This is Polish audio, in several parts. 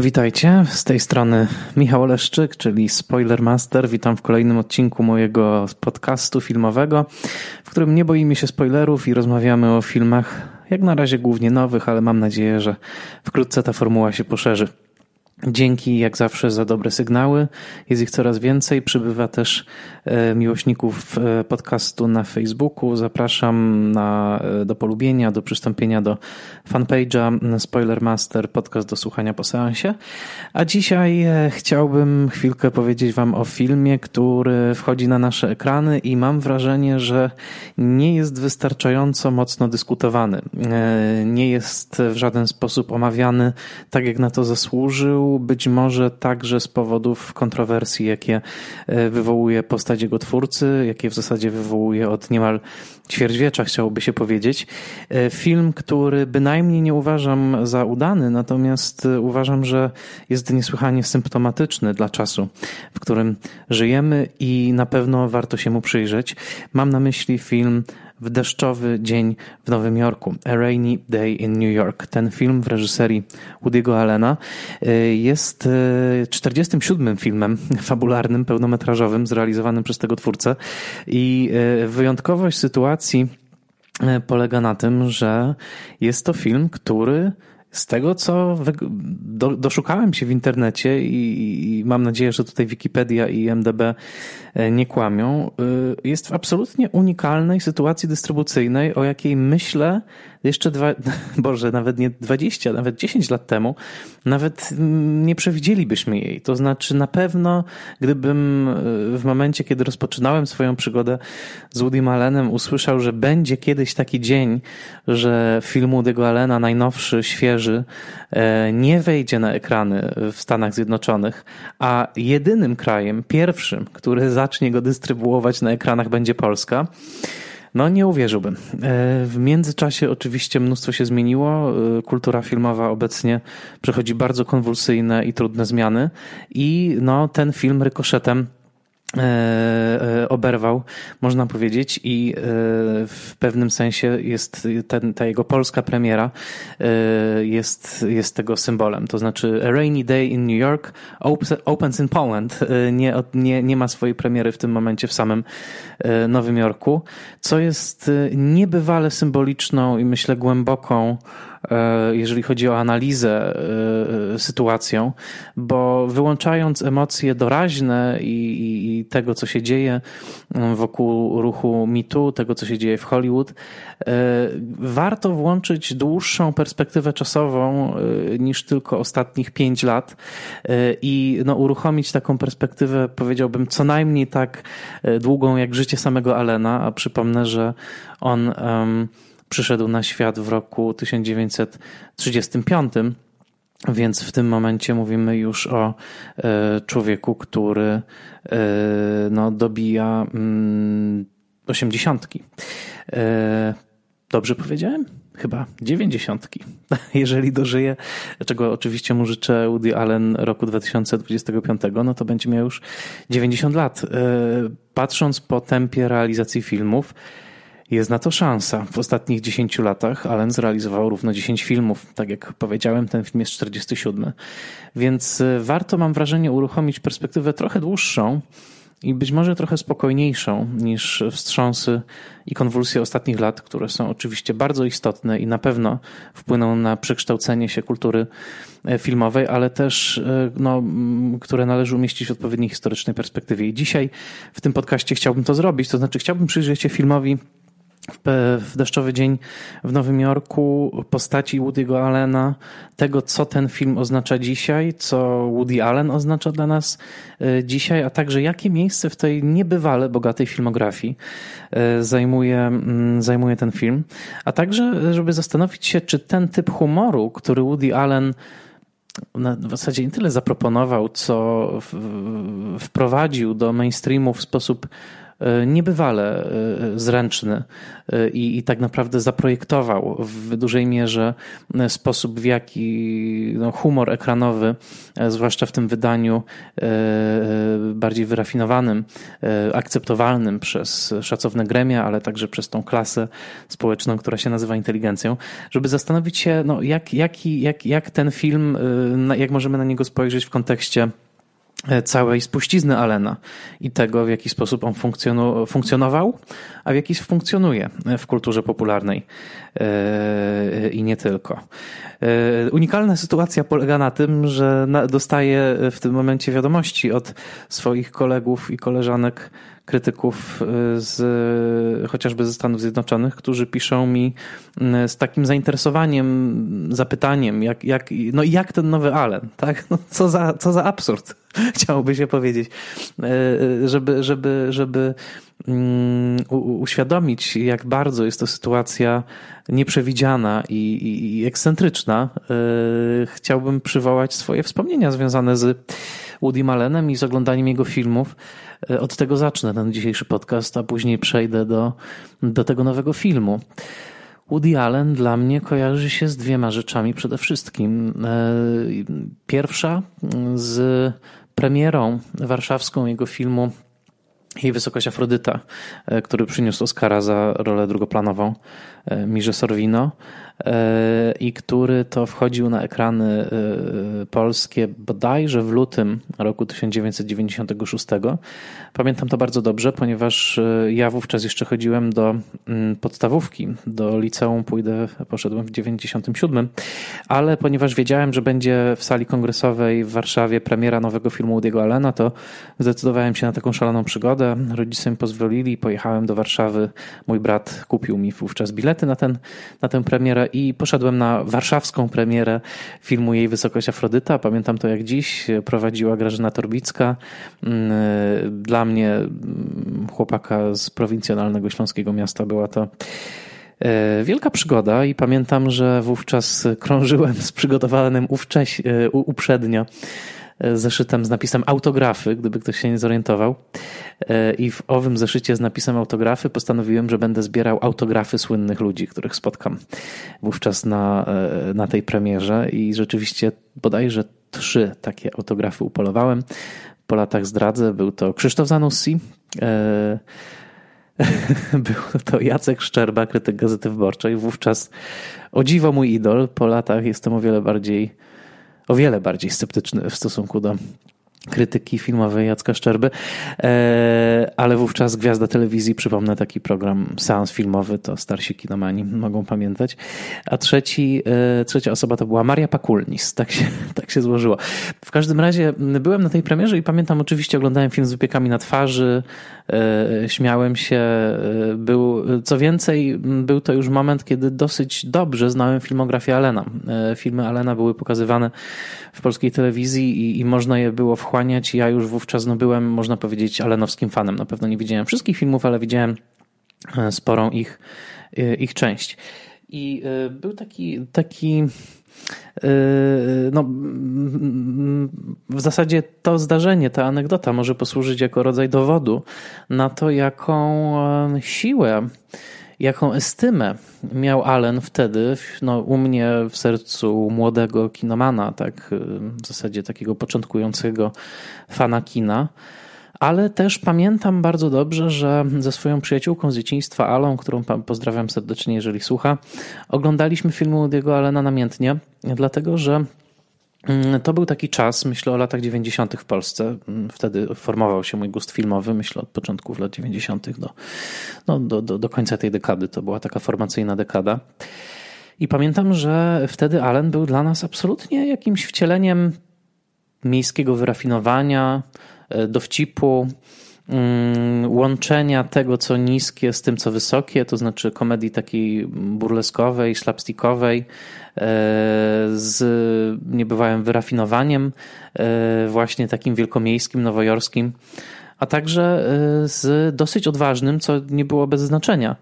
Witajcie, z tej strony Michał Leszczyk, czyli Spoilermaster. Witam w kolejnym odcinku mojego podcastu filmowego, w którym nie boimy się spoilerów i rozmawiamy o filmach, jak na razie głównie nowych, ale mam nadzieję, że wkrótce ta formuła się poszerzy. Dzięki jak zawsze za dobre sygnały. Jest ich coraz więcej. Przybywa też e, miłośników e, podcastu na Facebooku. Zapraszam na, e, do polubienia, do przystąpienia do fanpage'a Spoilermaster, podcast do słuchania po seansie. A dzisiaj chciałbym chwilkę powiedzieć Wam o filmie, który wchodzi na nasze ekrany i mam wrażenie, że nie jest wystarczająco mocno dyskutowany. Nie jest w żaden sposób omawiany tak, jak na to zasłużył być może także z powodów kontrowersji, jakie e, wywołuje postać jego twórcy, jakie w zasadzie wywołuje od niemal ćwierćwiecza, chciałoby się powiedzieć. E, film, który bynajmniej nie uważam za udany, natomiast e, uważam, że jest niesłychanie symptomatyczny dla czasu, w którym żyjemy i na pewno warto się mu przyjrzeć. Mam na myśli film w deszczowy dzień w Nowym Jorku. A Rainy Day in New York. Ten film w reżyserii Woody'ego Allena y, jest 47. Y, filmem fabularnym, pełnometrażowym, zrealizowanym przez tego twórcę i y, wyjątkowość sytuacji polega na tym, że jest to film, który z tego, co do, doszukałem się w internecie i, mam nadzieję, że tutaj Wikipedia i MDB nie kłamią, jest w absolutnie unikalnej sytuacji dystrybucyjnej, o jakiej myślę jeszcze dwa, Boże, nawet nie 20, nawet 10 lat temu, nawet nie przewidzielibyśmy jej. To znaczy, na pewno, gdybym e, w momencie, kiedy rozpoczynałem swoją przygodę z Woody Allenem, usłyszał, że będzie kiedyś taki dzień, że film Woody'ego Allena, najnowszy, świeży, e, nie wejdzie na ekrany w Stanach Zjednoczonych, a jedynym krajem, pierwszym, który zacznie go dystrybuować na ekranach będzie Polska, no nie uwierzyłbym. E, w międzyczasie oczywiście mnóstwo się zmieniło. E, kultura filmowa obecnie przechodzi bardzo konwulsyjne i trudne zmiany i no ten film rykoszetem oberwał, można powiedzieć, i e, w pewnym sensie jest ten, ta jego polska premiera jest, jest tego symbolem. To znaczy, A Rainy Day in New York opens in Poland. Nie, nie, nie ma swojej premiery w tym momencie w samym Nowym Jorku, co jest niebywale symboliczną i myślę głęboką E, jeżeli chodzi o analizę e, sytuacją, bo wyłączając emocje doraźne i, i tego, co się dzieje mm, wokół ruchu mitu, tego, co się dzieje w Hollywood, e, warto włączyć dłuższą perspektywę czasową niż tylko ostatnich pięć lat i no, uruchomić taką perspektywę, powiedziałbym, co najmniej tak długą jak życie samego Alena, a przypomnę, że on um, przyszedł na świat w roku 1935. Więc w tym momencie mówimy już o e, człowieku, który e, no, dobija mm, osiemdziesiątki. E, dobrze powiedziałem? Chyba dziewięćdziesiątki. Jeżeli dożyje, czego oczywiście mu życzę Woody Allen roku 2025, no to będzie miał już 90 lat. Patrząc po tempie realizacji filmów, jest na to szansa. W ostatnich 10 latach Allen zrealizował równo 10 filmów. Tak jak powiedziałem, ten film jest 47. Więc e, warto, mam wrażenie, uruchomić perspektywę trochę dłuższą i być może trochę spokojniejszą niż wstrząsy i konwulsje ostatnich lat, które są oczywiście bardzo istotne i na pewno wpłyną na przekształcenie się kultury e, filmowej, ale też e, no, które należy umieścić w odpowiedniej historycznej perspektywie. I dzisiaj w tym podcaście chciałbym to zrobić, to znaczy chciałbym przyjrzeć się filmowi w deszczowy dzień w Nowym Jorku postaci Woody'ego Allena, tego co ten film oznacza dzisiaj, co Woody Allen oznacza dla nas e, dzisiaj, a także jakie miejsce w tej niebywale bogatej filmografii e, zajmuje, mm, zajmuje ten film, a także żeby zastanowić się, czy ten typ humoru, który Woody Allen w zasadzie nie tyle zaproponował, co wprowadził do mainstreamu w sposób niebywale e, zręczny i, i tak naprawdę zaprojektował w dużej mierze sposób, w jaki no, humor ekranowy, zwłaszcza w tym wydaniu bardziej wyrafinowanym, akceptowalnym przez szacowne gremia, ale także przez tą klasę społeczną, która się nazywa inteligencją, żeby zastanowić się, no, jak, jak, jak, jak ten film, jak możemy na niego spojrzeć w kontekście E, całej spuścizny Alena i tego, w jaki sposób on funkcjonował, a w jaki funkcjonuje w kulturze popularnej e, i nie tylko. E, unikalna sytuacja polega na tym, że dostaję w tym momencie wiadomości od swoich kolegów i koleżanek krytyków y, z, chociażby ze Stanów Zjednoczonych, którzy piszą mi y, z takim zainteresowaniem, zapytaniem, jak, jak, no jak ten nowy Allen, tak? No co, za, co za absurd, chciałoby się powiedzieć, y, żeby, żeby, żeby mm, uświadomić, jak bardzo jest to sytuacja nieprzewidziana i, i, i ekscentryczna, chciałbym przywołać swoje wspomnienia związane z Woody Allenem i z oglądaniem jego filmów. E, od tego zacznę ten dzisiejszy podcast, a później przejdę do, do tego nowego filmu. Woody Allen dla mnie kojarzy się z dwiema rzeczami przede wszystkim. E, pierwsza z premierą warszawską jego filmu jej wysokość Afrodyta, e, który przyniósł Oscara za rolę drugoplanową Mirze Sorvino. E, i który to wchodził na ekrany e, polskie bodajże w lutym roku 1996. Pamiętam to bardzo dobrze, ponieważ e, ja wówczas jeszcze chodziłem do mm, podstawówki, do liceum pójdę, poszedłem w 97, ale ponieważ wiedziałem, że będzie w sali kongresowej w Warszawie premiera nowego filmu Woody'ego Allena, to zdecydowałem się na taką szaloną przygodę. Rodzice mi pozwolili, pojechałem do Warszawy. Mój brat kupił mi wówczas bilety na, ten, na tę premierę i poszedłem na warszawską premierę filmu Jej Wysokość Afrodyta. Pamiętam to jak dziś. Prowadziła Grażyna Torbicka. Mm, dla mnie, mm, chłopaka z prowincjonalnego śląskiego miasta, była to e, Wielka przygoda i pamiętam, że wówczas krążyłem z przygotowanym e, uprzednio zeszytem z napisem autografy, gdyby ktoś się nie zorientował. E, I w owym zeszycie z napisem autografy postanowiłem, że będę zbierał autografy słynnych ludzi, których spotkam wówczas na, e, na tej premierze. I rzeczywiście bodajże trzy takie autografy upolowałem. Po latach zdradzę, był to Krzysztof Zanussi, e, był to Jacek Szczerba, krytyk Gazety Wyborczej. Wówczas o dziwo mój idol. Po latach jestem o wiele bardziej o wiele bardziej sceptyczny w stosunku do krytyki filmowej Jacka Szczerby, e, ale wówczas gwiazda telewizji, przypomnę taki program Seans Filmowy, to starsi kinomani mogą pamiętać, a trzeci, e, trzecia osoba to była Maria Pakulnis, tak się, tak się złożyło. W każdym razie byłem na tej premierze i pamiętam oczywiście oglądałem film z wypiekami na twarzy, śmiałem się, był, co więcej, był to już moment, kiedy dosyć dobrze znałem filmografię Alena. Filmy Alena były pokazywane w polskiej telewizji i, i można je było wchłaniać. Ja już wówczas no, byłem, można powiedzieć, alenowskim fanem. Na pewno nie widziałem wszystkich filmów, ale widziałem e, sporą ich, e, ich część. I e, był taki, taki no, w zasadzie to zdarzenie, ta anegdota może posłużyć jako rodzaj dowodu na to, jaką siłę jaką estymę miał Allen wtedy, no, u mnie w sercu młodego kinomana, tak w zasadzie takiego początkującego fana kina. Ale też pamiętam bardzo dobrze, że ze swoją przyjaciółką z dzieciństwa, Alą, którą pozdrawiam serdecznie, jeżeli słucha, oglądaliśmy film Woody'ego Allena namiętnie, dlatego że Mm, to był taki czas, myślę o latach 90. w Polsce. Mm, wtedy formował się mój gust filmowy, myślę od początków lat 90. Do, no, do, do, do końca tej dekady. To była taka formacyjna dekada. I pamiętam, że wtedy Allen był dla nas absolutnie jakimś wcieleniem miejskiego wyrafinowania, dowcipu, mm, łączenia tego, co niskie z tym, co wysokie, to znaczy komedii takiej burleskowej, slapstickowej, E, z niebywałym wyrafinowaniem, e, właśnie takim wielkomiejskim, nowojorskim, a także e, z dosyć odważnym, co nie było bez znaczenia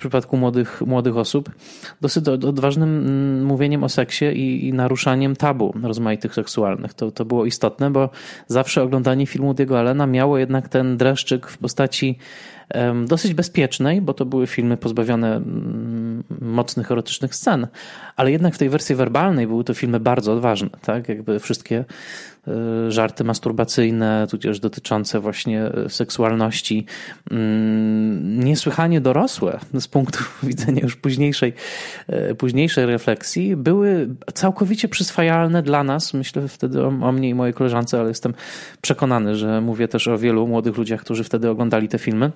przypadku młodych, młodych osób, dosyć odważnym mm, mówieniem o seksie i, i naruszaniem tabu rozmaitych seksualnych. To, to było istotne, bo zawsze oglądanie filmu Diego Allena miało jednak ten dreszczyk w postaci dosyć bezpiecznej, bo to były filmy pozbawione mm, mocnych erotycznych scen, ale jednak w tej wersji werbalnej były to filmy bardzo odważne, tak? Jakby wszystkie e, żarty masturbacyjne, tudzież dotyczące właśnie e, seksualności, mm, niesłychanie dorosłe z punktu widzenia już późniejszej, e, późniejszej refleksji, były całkowicie przyswajalne dla nas. Myślę wtedy o, o mnie i mojej koleżance, ale jestem przekonany, że mówię też o wielu młodych ludziach, którzy wtedy oglądali te filmy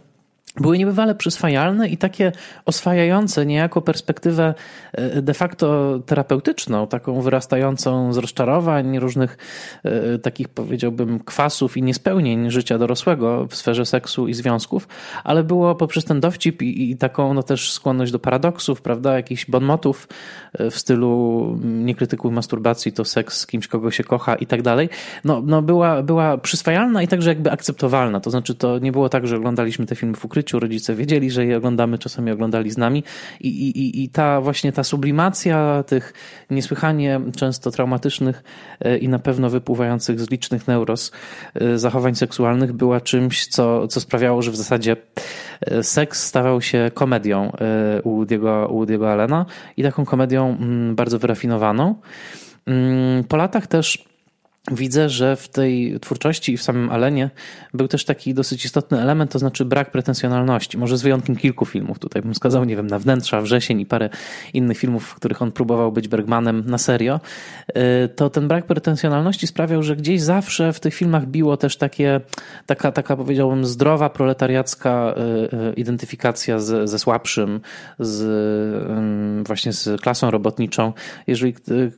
były niebywale przyswajalne i takie oswajające niejako perspektywę e, de facto terapeutyczną, taką wyrastającą z rozczarowań, różnych e, takich powiedziałbym kwasów i niespełnień życia dorosłego w sferze seksu i związków, ale było poprzez ten dowcip i, i taką no też skłonność do paradoksów, prawda, jakichś bonmotów e, w stylu mm, nie krytykuj masturbacji, to seks z kimś, kogo się kocha i tak dalej, no, no była, była przyswajalna i także jakby akceptowalna, to znaczy to nie było tak, że oglądaliśmy te filmy w ukryciu. Rodzice wiedzieli, że je oglądamy, czasami oglądali z nami i, i, i ta właśnie ta sublimacja tych niesłychanie często traumatycznych e, i na pewno wypływających z licznych neuros e, zachowań seksualnych była czymś, co, co sprawiało, że w zasadzie e, seks stawał się komedią u Diego, u Diego Allena i taką komedią mm, bardzo wyrafinowaną. Mm, po latach też widzę, że w tej twórczości i w samym Alenie był też taki dosyć istotny element, to znaczy brak pretensjonalności. Może z wyjątkiem kilku filmów. Tutaj bym wskazał, nie wiem, na Wnętrza, Wrzesień i parę innych filmów, w których on próbował być Bergmanem na serio. Y, to ten brak pretensjonalności sprawiał, że gdzieś zawsze w tych filmach biło też takie, taka, taka powiedziałbym, zdrowa proletariacka y, y, identyfikacja ze słabszym, z, właśnie z klasą robotniczą. Jeżeli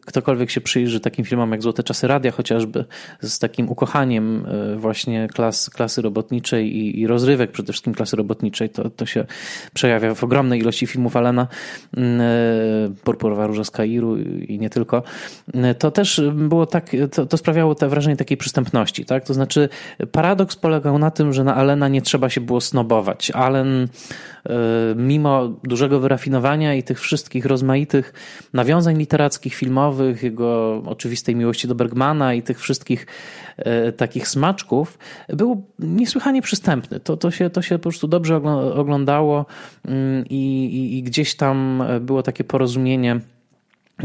ktokolwiek się przyjrzy takim filmom jak Złote Czasy Radia, chociaż chociażby z takim ukochaniem e, właśnie klas, klasy robotniczej i, i rozrywek przede wszystkim klasy robotniczej. To, to się przejawia w ogromnej ilości filmów Alena, mm, e, Purpurowa Róża z Kairu i nie tylko. E, to też było tak, to, to sprawiało to wrażenie takiej przystępności, tak? To znaczy paradoks polegał na tym, że na Alena nie trzeba się było snobować. Allen mimo dużego wyrafinowania i tych wszystkich rozmaitych nawiązań literackich, filmowych, jego oczywistej miłości do Bergmana i tych wszystkich e, takich smaczków, był niesłychanie przystępny. To, to, się, to się po prostu dobrze oglądało mm, i, i, i gdzieś tam było takie porozumienie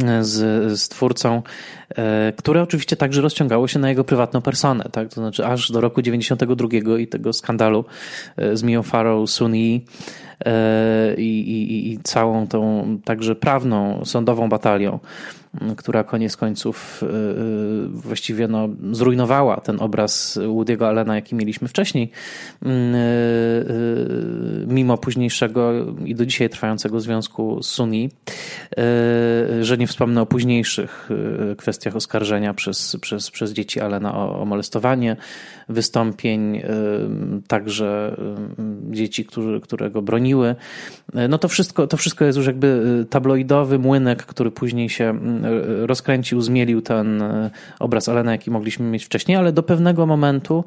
e, z, z twórcą, e, które oczywiście także rozciągało się na jego prywatną personę, tak? to znaczy aż do roku 92 i tego skandalu z Mio Farrow, Sun Yi, i, i, i całą tą także prawną, sądową batalią która koniec końców y, y, właściwie no, zrujnowała ten obraz Woody'ego Allena, jaki mieliśmy wcześniej, y, mimo późniejszego i do dzisiaj trwającego związku z Sunni, że nie wspomnę o późniejszych kwestiach oskarżenia przez, przez, przez dzieci Allena o, o molestowanie, wystąpień także dzieci, którzy, które go broniły. No to wszystko, to wszystko jest już jakby tabloidowy młynek, który później się rozkręcił, zmielił ten obraz Alena, jaki mogliśmy mieć wcześniej, ale do pewnego momentu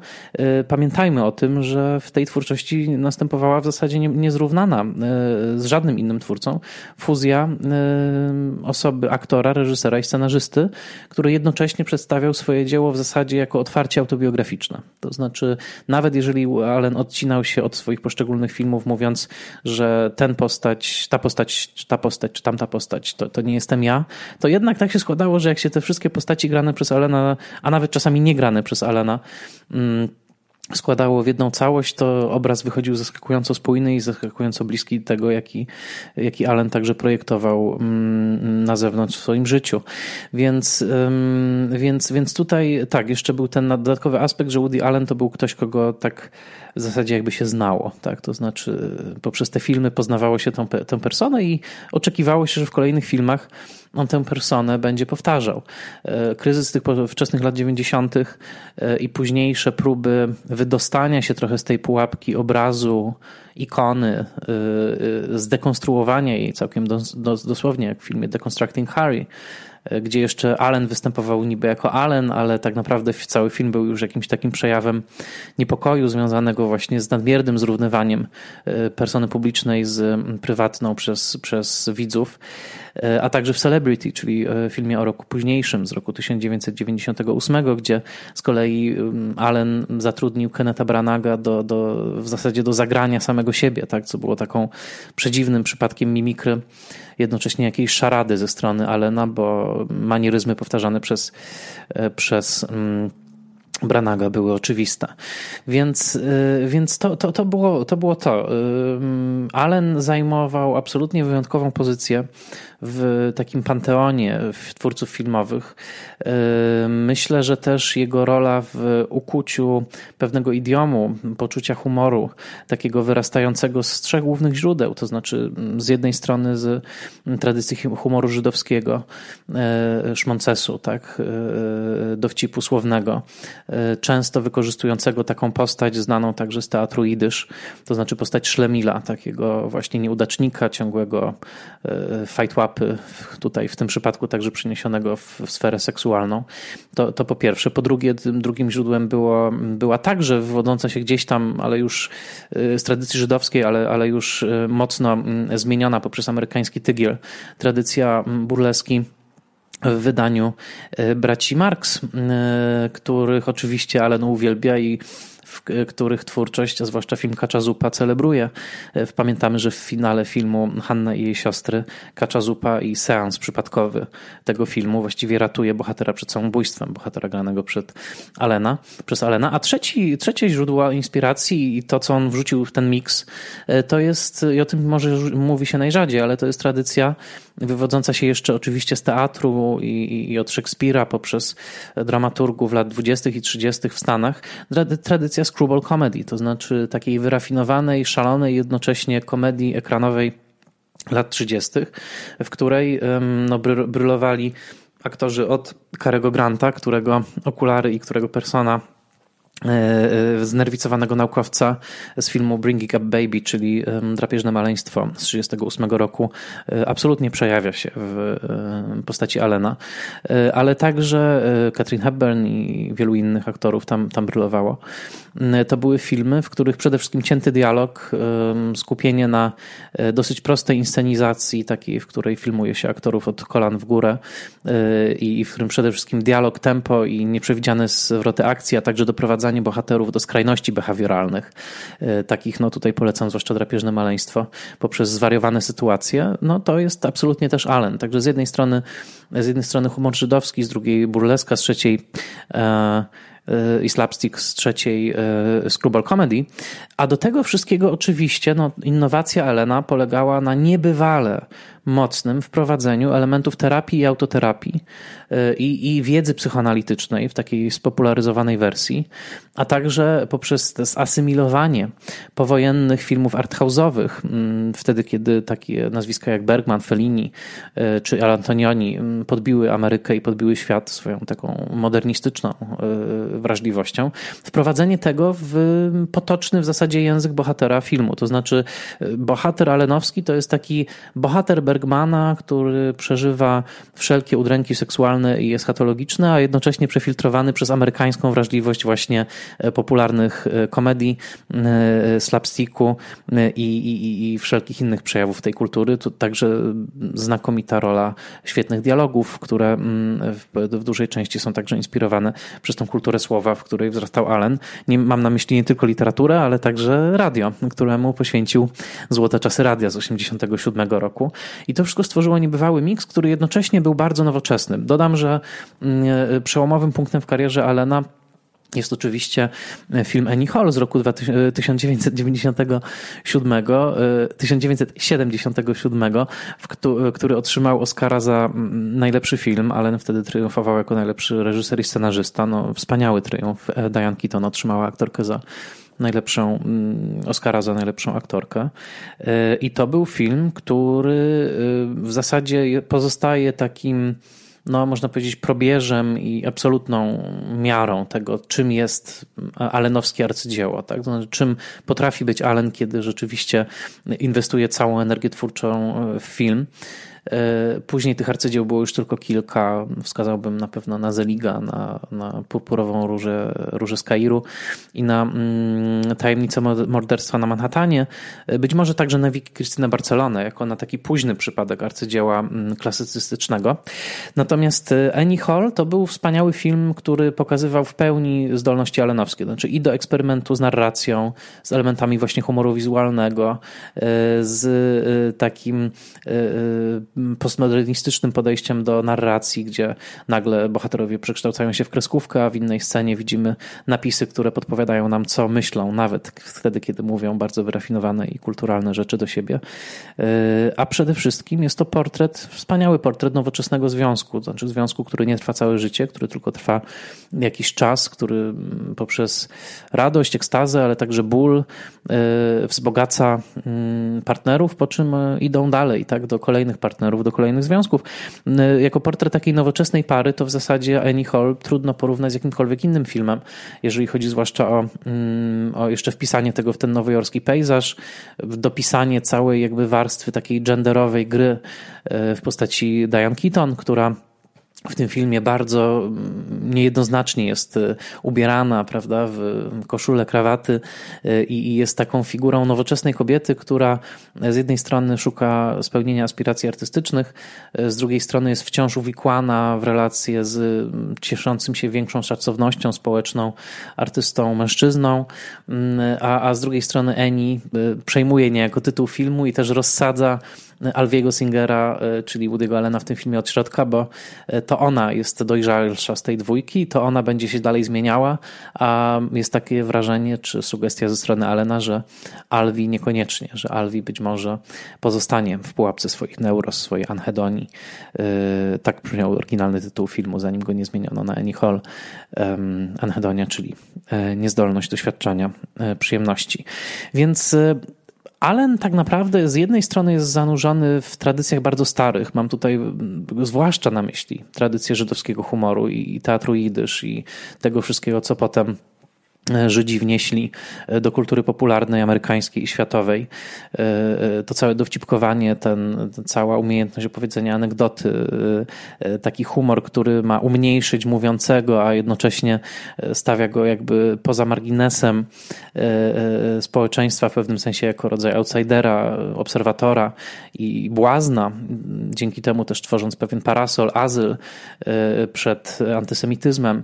pamiętajmy o tym, że w tej twórczości następowała w zasadzie niezrównana z żadnym innym twórcą fuzja osoby aktora, reżysera i scenarzysty, który jednocześnie przedstawiał swoje dzieło w zasadzie jako otwarcie autobiograficzne. To znaczy, nawet jeżeli Allen odcinał się od swoich poszczególnych filmów, mówiąc, że ten postać, ta postać, ta postać, czy tamta postać, to, to nie jestem ja, to jednak jednak tak się składało, że jak się te wszystkie postaci grane przez Alena, a nawet czasami nie grane przez Alena, mm, składało w jedną całość, to obraz wychodził zaskakująco spójny i zaskakująco bliski tego, jaki, jaki Allen także projektował mm, na zewnątrz w swoim życiu. Więc, więc, więc tutaj tak, jeszcze był ten dodatkowy aspekt, że Woody Allen to był ktoś, kogo tak w zasadzie jakby się znało, tak? To znaczy poprzez te filmy poznawało się tę, tę personę i oczekiwało się, że w kolejnych filmach on tę personę będzie powtarzał. E, kryzys tych wczesnych lat 90. E, i późniejsze próby wydostania się trochę z tej pułapki obrazu, ikony, e, zdekonstruowania jej całkiem dosłownie, jak w filmie Deconstructing Harry, gdzie jeszcze Allen występował niby jako Allen, ale tak naprawdę cały film był już jakimś takim przejawem niepokoju związanego właśnie z nadmiernym zrównywaniem persony publicznej z prywatną przez, przez widzów. E, a także w Celebrity, czyli e, filmie o roku późniejszym, z roku 1998, gdzie z kolei mm, Allen zatrudnił Kenneta Branaga do, do, w zasadzie do zagrania samego siebie, tak, co było taką przedziwnym przypadkiem mimikry, jednocześnie jakiejś szarady ze strony Allena, bo manieryzmy powtarzane przez, e, przez mm, Branaga były oczywiste. Więc, więc to, to, to, było, to było to. Allen zajmował absolutnie wyjątkową pozycję w takim panteonie twórców filmowych. Yy, myślę, że też jego rola w ukuciu pewnego idiomu, poczucia humoru, takiego wyrastającego z trzech głównych źródeł, to znaczy mm, z jednej strony z mm, tradycji humoru żydowskiego, szmoncesu, tak, dowcipu słownego, często wykorzystującego taką postać znaną także z teatru Idysz, to znaczy postać Szlemila, takiego właśnie nieudacznika, ciągłego fight łapy, tutaj w tym przypadku także przeniesionego w, w sferę seksualną. To, to po pierwsze. Po drugie, drugim źródłem było, była także wywodząca się gdzieś tam, ale już y, z tradycji żydowskiej, ale, ale już mocno mm, zmieniona poprzez amerykański tygiel, tradycja mm, burleski w wydaniu y, braci Marx, których oczywiście Allen uwielbia i w których twórczość, a zwłaszcza film Kacza Zupa celebruje. E, pamiętamy, że w finale filmu Hanna i jej siostry Kacza Zupa i seans przypadkowy tego filmu właściwie ratuje bohatera przed samobójstwem, bohatera granego przed Alena, przez Alena. A trzeci, trzecie źródło inspiracji i to, co on wrzucił w ten miks, e, to jest, i o tym może mówi się najrzadziej, ale to jest tradycja wywodząca się jeszcze oczywiście z teatru i, i od Szekspira poprzez dramaturgów lat 20. i 30. w Stanach. Tradycja screwball comedy, to znaczy takiej wyrafinowanej, szalonej jednocześnie komedii ekranowej lat 30., w której no, brylowali aktorzy od Karego Granta, którego okulary i którego persona E, e, znerwicowanego naukowca z filmu Bringing Up Baby, czyli drapieżne maleństwo z 1938 roku, e, absolutnie przejawia się w postaci Alena, ale także Catherine Hepburn i wielu innych aktorów tam, tam brylowało. To były filmy, w których przede wszystkim cięty dialog, skupienie na dosyć prostej inscenizacji, takiej, w której filmuje się aktorów od kolan w górę i w którym przede wszystkim dialog, tempo i nieprzewidziane zwroty akcji, a także doprowadzanie bohaterów do skrajności behawioralnych, takich, no tutaj polecam zwłaszcza drapieżne maleństwo, poprzez zwariowane sytuacje, no to jest absolutnie też Allen. Także z jednej strony, z jednej strony humor żydowski, z drugiej burleska, z trzeciej e i slapstick z trzeciej screwball comedy, a do tego wszystkiego oczywiście no, innowacja Elena polegała na niebywale mocnym wprowadzeniu elementów terapii i autoterapii y, i, i wiedzy psychoanalitycznej w takiej spopularyzowanej wersji, a także poprzez zasymilowanie powojennych filmów arthouse'owych, mm, wtedy kiedy takie nazwiska jak Bergman, Fellini y, czy Antonioni mm, podbiły Amerykę i podbiły świat swoją taką modernistyczną y, wrażliwością, wprowadzenie tego w potoczny w zasadzie język bohatera filmu. To znaczy bohater Alenowski to jest taki bohater Bergmana, który przeżywa wszelkie udręki seksualne i eschatologiczne, a jednocześnie przefiltrowany przez amerykańską wrażliwość właśnie e, popularnych e, komedii, e, slapsticku i, i, i wszelkich innych przejawów tej kultury. Tu także znakomita rola świetnych dialogów, które mm, w, w dużej części są także inspirowane przez tą kulturę słowa, w której wzrastał Allen. Nie, mam na myśli nie tylko literaturę, ale także radio, któremu poświęcił Złote Czasy Radia z 1987 roku. I to wszystko stworzyło niebywały miks, który jednocześnie był bardzo nowoczesny. Dodam, że mm, e, przełomowym punktem w karierze Alena jest oczywiście film Annie Hall z roku 1997, 1977, e, który otrzymał Oscara za najlepszy film, ale wtedy triumfował jako najlepszy reżyser i scenarzysta. No, wspaniały triumf. E, Diane Keaton otrzymała aktorkę za najlepszą mm, Oscara za najlepszą aktorkę. E, I to był film, który e, w zasadzie pozostaje takim no, można powiedzieć, probierzem i absolutną miarą tego, czym jest alenowskie arcydzieło. Tak? Znaczy, czym potrafi być Allen, kiedy rzeczywiście inwestuje całą energię twórczą w film. Później tych arcydzieł było już tylko kilka. Wskazałbym na pewno na Zeliga, na, na Purpurową Różę, Różę z Kairu i na mm, Tajemnicę Morderstwa na Manhattanie. Być może także na Wiki Krystyna Barcelona, jako na taki późny przypadek arcydzieła mm, klasycystycznego. Natomiast Annie Hall to był wspaniały film, który pokazywał w pełni zdolności alenowskie. Znaczy i do eksperymentu z narracją, z elementami właśnie humoru wizualnego, e, z e, takim e, postmodernistycznym podejściem do narracji, gdzie nagle bohaterowie przekształcają się w kreskówkę, a w innej scenie widzimy napisy, które podpowiadają nam, co myślą, nawet wtedy, kiedy mówią bardzo wyrafinowane i kulturalne rzeczy do siebie. A przede wszystkim jest to portret, wspaniały portret nowoczesnego związku, to znaczy związku, który nie trwa całe życie, który tylko trwa jakiś czas, który mm, poprzez radość, ekstazę, ale także ból e, wzbogaca mm, partnerów, po czym e, idą dalej, tak, do kolejnych partnerów, do kolejnych związków. E, jako portret takiej nowoczesnej pary to w zasadzie Annie Hall trudno porównać z jakimkolwiek innym filmem, jeżeli chodzi zwłaszcza o, mm, o jeszcze wpisanie tego w ten nowojorski pejzaż, dopisanie całej jakby warstwy takiej genderowej gry w postaci Diane Keaton, która w tym filmie bardzo mm, niejednoznacznie jest y, ubierana, prawda, w koszulę, krawaty y, i jest taką figurą nowoczesnej kobiety, która z jednej strony szuka spełnienia aspiracji artystycznych, y, z drugiej strony jest wciąż uwikłana w relacje z mm, cieszącym się większą szacownością społeczną artystą mężczyzną, mm, a, a z drugiej strony Eni przejmuje niejako tytuł filmu i też rozsadza Alwiego Singera, e, czyli Woody'ego Allena w tym filmie od środka, bo e, to ona jest dojrzalsza z tej dwójki, to ona będzie się dalej zmieniała, a jest takie wrażenie, czy sugestia ze strony Allena, że Alwi niekoniecznie, że Alwi być może pozostanie w pułapce swoich neuros, swojej anhedonii. E, tak brzmiał oryginalny tytuł filmu, zanim go nie zmieniono na Annie Hall. Anhedonia, czyli niezdolność doświadczania przyjemności. Więc Allen tak naprawdę z jednej strony jest zanurzony w tradycjach bardzo starych. Mam tutaj zwłaszcza na myśli tradycję żydowskiego humoru i teatru jidysz i tego wszystkiego, co potem Żydzi wnieśli e, do kultury popularnej, amerykańskiej i światowej. E, to całe dowcipkowanie, ten, cała umiejętność opowiedzenia anegdoty, taki humor, który ma umniejszyć mówiącego, a jednocześnie stawia go jakby poza marginesem społeczeństwa, w pewnym sensie jako rodzaj outsidera, obserwatora i błazna, dzięki temu też tworząc pewien parasol, azyl przed antysemityzmem,